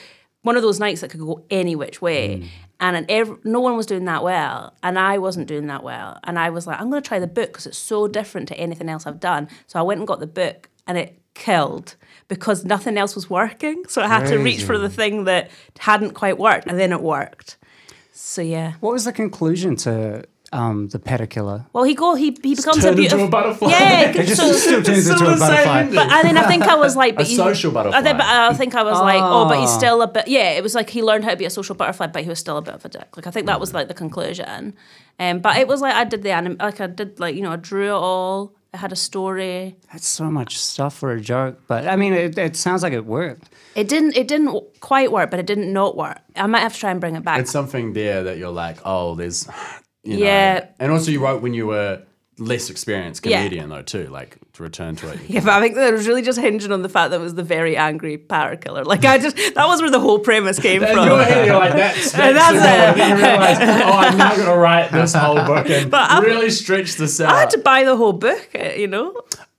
Speaker 4: one of those nights that could go any which way.
Speaker 3: Mm.
Speaker 4: And an ev- no one was doing that well, and I wasn't doing that well. And I was like, I'm going to try the book because it's so different to anything else I've done. So I went and got the book, and it killed because nothing else was working. So I had to reach for the thing that hadn't quite worked, and then it worked. So yeah.
Speaker 2: What was the conclusion to um, the Patter Killer?
Speaker 4: Well, he go he he becomes a
Speaker 3: turned into
Speaker 4: beautiful
Speaker 3: a butterfly.
Speaker 4: Yeah,
Speaker 2: It just
Speaker 4: so,
Speaker 2: still turns into a butterfly.
Speaker 4: But and then I think I was like, [LAUGHS] but
Speaker 3: A
Speaker 4: you-
Speaker 3: social butterfly.
Speaker 4: I think, but I think I was like, oh, but he's
Speaker 2: Ah.
Speaker 4: still a bit. Yeah, it was like he learned how to be a social butterfly, but he was still a bit of a dick. Like I think that was like the conclusion. Um, but it was like I did the anim, like I did like you know I drew it all. I had a story.
Speaker 2: That's so much stuff for a joke, but I mean, it, it sounds like it worked.
Speaker 4: It didn't. It didn't quite work, but it didn't not work. I might have to try and bring it back.
Speaker 3: It's something there that you're like, oh, there's, you know.
Speaker 4: Yeah.
Speaker 3: And also, you wrote when you were less experienced
Speaker 4: Yeah.
Speaker 3: comedian though too, like to return to it. [LAUGHS]
Speaker 4: Yeah, but I think that was really just hinging on the fact that it was the very angry power killer. Like I just that was where the whole premise [LAUGHS] came from.
Speaker 3: you're here, you're like [LAUGHS] that's, that's,
Speaker 4: That's it.
Speaker 3: You realize, oh, I'm not gonna write this whole book and
Speaker 4: But I'm-
Speaker 3: really stretch this out.
Speaker 4: I had to buy the whole book, uh, you know.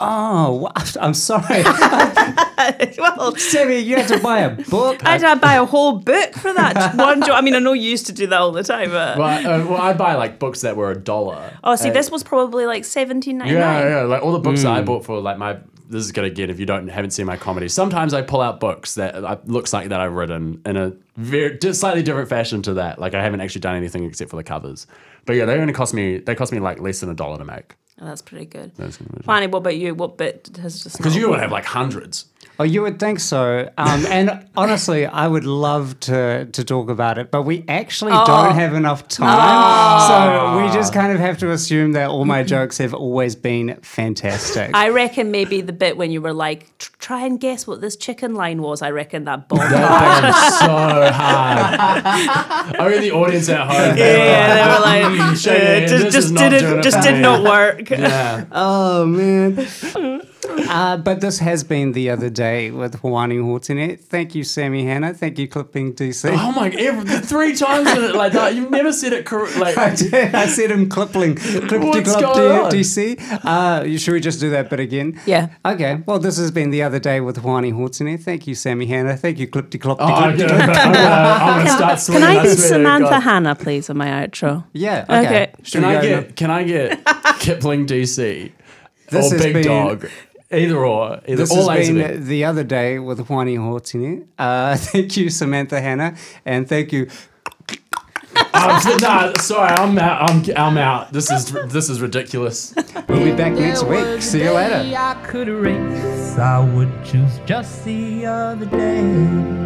Speaker 2: Oh, wha- I'm sorry. [LAUGHS]
Speaker 4: well,
Speaker 2: Sammy, you had to buy a book.
Speaker 4: I had to buy a whole book for that [LAUGHS] one job. I mean, I know you used to do that all the time, but
Speaker 3: well, I, uh, well, I'd buy like books that were a dollar.
Speaker 4: oh, see,
Speaker 3: Uh,
Speaker 4: this was probably like seventeen ninety nine.
Speaker 3: Yeah,
Speaker 4: nine.
Speaker 3: yeah. Like all the books
Speaker 2: Hmm.
Speaker 3: that I bought for like my. This is gonna get if you don't haven't seen my comedy. Sometimes I pull out books that uh, looks like that I've written in a very slightly different fashion to that. Like I haven't actually done anything except for the covers. But yeah, they only cost me. They cost me like less than a dollar to make.
Speaker 4: Oh, that's pretty good.
Speaker 3: That's gonna-
Speaker 4: Fanny, what about you? What bit has just
Speaker 3: Because you would
Speaker 4: worked?
Speaker 3: have like hundreds.
Speaker 2: Oh, you would think so. Um, [LAUGHS] and honestly, I would love to to talk about it, but we actually
Speaker 4: Oh.
Speaker 2: don't have enough time. So we just kind of have to assume that all my jokes have always been fantastic.
Speaker 4: I reckon maybe the bit when you were like, try and guess what this chicken line was. I reckon that bombed.
Speaker 3: That [LAUGHS] was so hard. Only the audience at home.
Speaker 4: yeah, they were like,
Speaker 3: "Hmm, shake
Speaker 4: uh, just, just
Speaker 3: is not doing
Speaker 4: didn't,
Speaker 3: it
Speaker 4: just did not work. [LAUGHS]
Speaker 3: Yeah.
Speaker 2: oh man. Uh, but this has been the other day with Hoani Hortinet. Thank you, Sammy Hannah. Thank you, Clipping DC.
Speaker 3: Oh my! Every, three times in it like that. You've never said it correctly. Like
Speaker 2: I did. I said him clippling. Clip
Speaker 3: What's
Speaker 2: club
Speaker 3: going on?
Speaker 2: DC. Uh, should we just do that bit again?
Speaker 4: Yeah.
Speaker 2: Okay. Well, this has been the other day with Hoani Hortene. Thank you, Sammy Hannah. Thank you, Clipty Clopty
Speaker 3: Oh, [LAUGHS] I'm gonna, I'm gonna, I'm gonna start
Speaker 4: Can. I be Samantha
Speaker 3: God.
Speaker 4: Hannah, please, on my outro?
Speaker 2: Yeah. Okay.
Speaker 4: Okay.
Speaker 3: Can I get? Can I get Kipling DC
Speaker 2: This
Speaker 3: or
Speaker 2: has
Speaker 3: Big
Speaker 2: been-
Speaker 3: Dog? Either or. Either
Speaker 2: This
Speaker 3: all
Speaker 2: has
Speaker 3: A's
Speaker 2: been the other day with Hoani Hortene. Uh, [LAUGHS] thank you, Samantha Hannah, and thank you.
Speaker 3: I'm, [LAUGHS] so- nah, sorry, I'm out. I'm, I'm out. This is this is ridiculous.
Speaker 2: We'll be back next week. See you later.
Speaker 1: I could erase. I would choose just the other day.